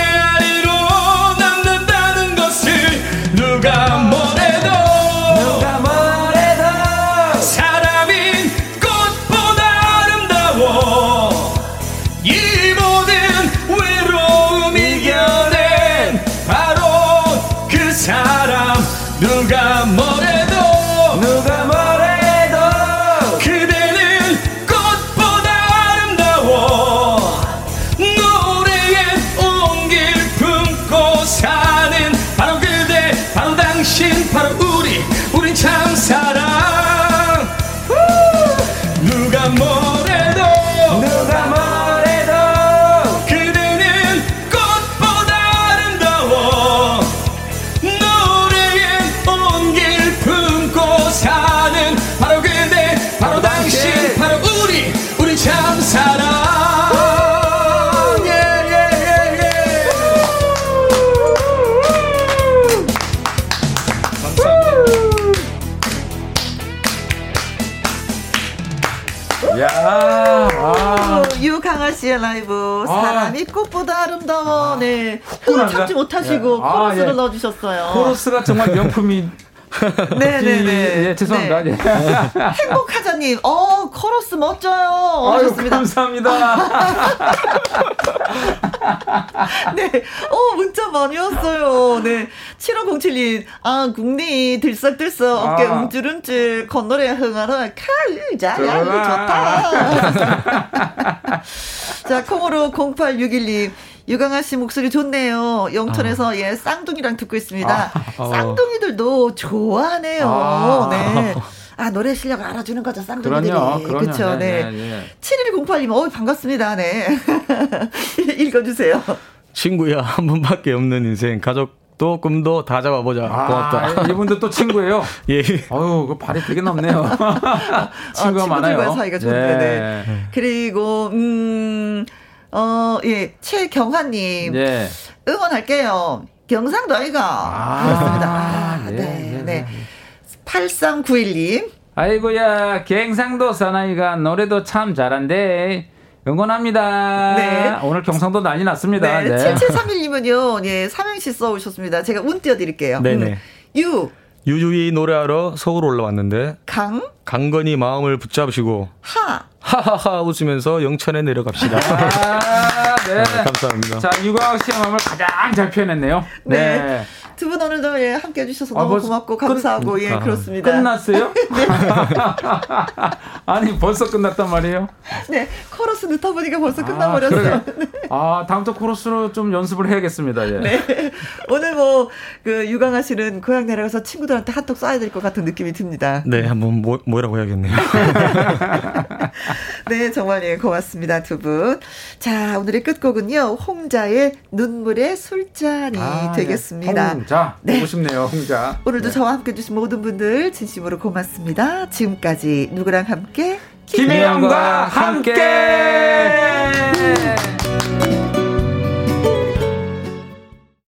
씨의 라이브 사람이 꽃보다 아름다워. 네. 흥을. 참지 못하시고 예. 아, 코러스를 예. 넣어주셨어요. 코러스가 정말 명품이. 네네네. 예, 죄송합니다. 네. 예. 행복하자님, 어 코러스 멋져요. 아유. 감사합니다. 네. 어, 문자 많이 왔어요. 네. 7507님, 아, 국리 들썩들썩, 어깨 아. 움찔움찔, 건노래 흥하러, 칼, 자, 야, 이거 좋아. 좋다. 자, 콩으로 0861님. 유강아 씨 목소리 좋네요. 영천에서 예 쌍둥이랑 듣고 있습니다. 아. 쌍둥이들도 좋아하네요. 아. 네. 아 노래 실력 알아주는 거죠 쌍둥이들이. 그렇죠. 네. 네, 네, 네. 7108님, 어 반갑습니다. 네. 읽어주세요. 친구야 한 번밖에 없는 인생 가족도 꿈도 다 잡아보자 고맙다 아, 이분도 또 친구예요. 예 어유, 그 발이 되게 넓네요. 친구가 어, 많아요. 친구들과 사이가 좋네. 네. 그리고 음, 어, 예, 최경환님 네. 응원할게요. 경상도 아이가 아, 그렇습니다. 아, 네, 네, 네, 네. 8391님. 아이고야, 갱상도 사나이가 노래도 참 잘한대. 응원합니다. 네. 오늘 경상도 난리 났습니다. 네, 네. 7731님은요, 예, 삼행시 써오셨습니다. 제가 운 띄워드릴게요. 네네. 음. 유, 유유히 노래하러 서울 올라왔는데 강, 강건히 마음을 붙잡으시고 하. 하하하 웃으면서 영천에 내려갑시다 아, 네. 감사합니다 자, 유광 씨의 마음을 가장 잘 표현했네요. 네. 네. 두 분 오늘도 예, 함께 해주셔서 아, 너무 벌써 고맙고 끝- 감사하고, 예, 아, 그렇습니다. 끝났어요? 아니, 벌써 끝났단 말이에요? 네, 코러스 넣다 보니까 벌써 아, 끝나버렸어요. 그러게. 아, 다음부터 코러스로 좀 연습을 해야겠습니다. 예. 네. 오늘 뭐, 그, 유강아 씨는 고향 내려가서 친구들한테 핫도그 쏴야 될 것 같은 느낌이 듭니다. 네 한번 모, 모이라고 해야겠네요 네, 정말 예, 고맙습니다, 두 분. 자, 오늘의 끝곡은요, 홍자의 눈물의 술잔이 아, 되겠습니다. 네. 홍자. 네. 보고 싶네요, 홍자. 오늘도 네. 저와 함께 해주신 모든 분들 진심으로 고맙습니다. 지금까지 누구랑 함께? 김혜영과 함께!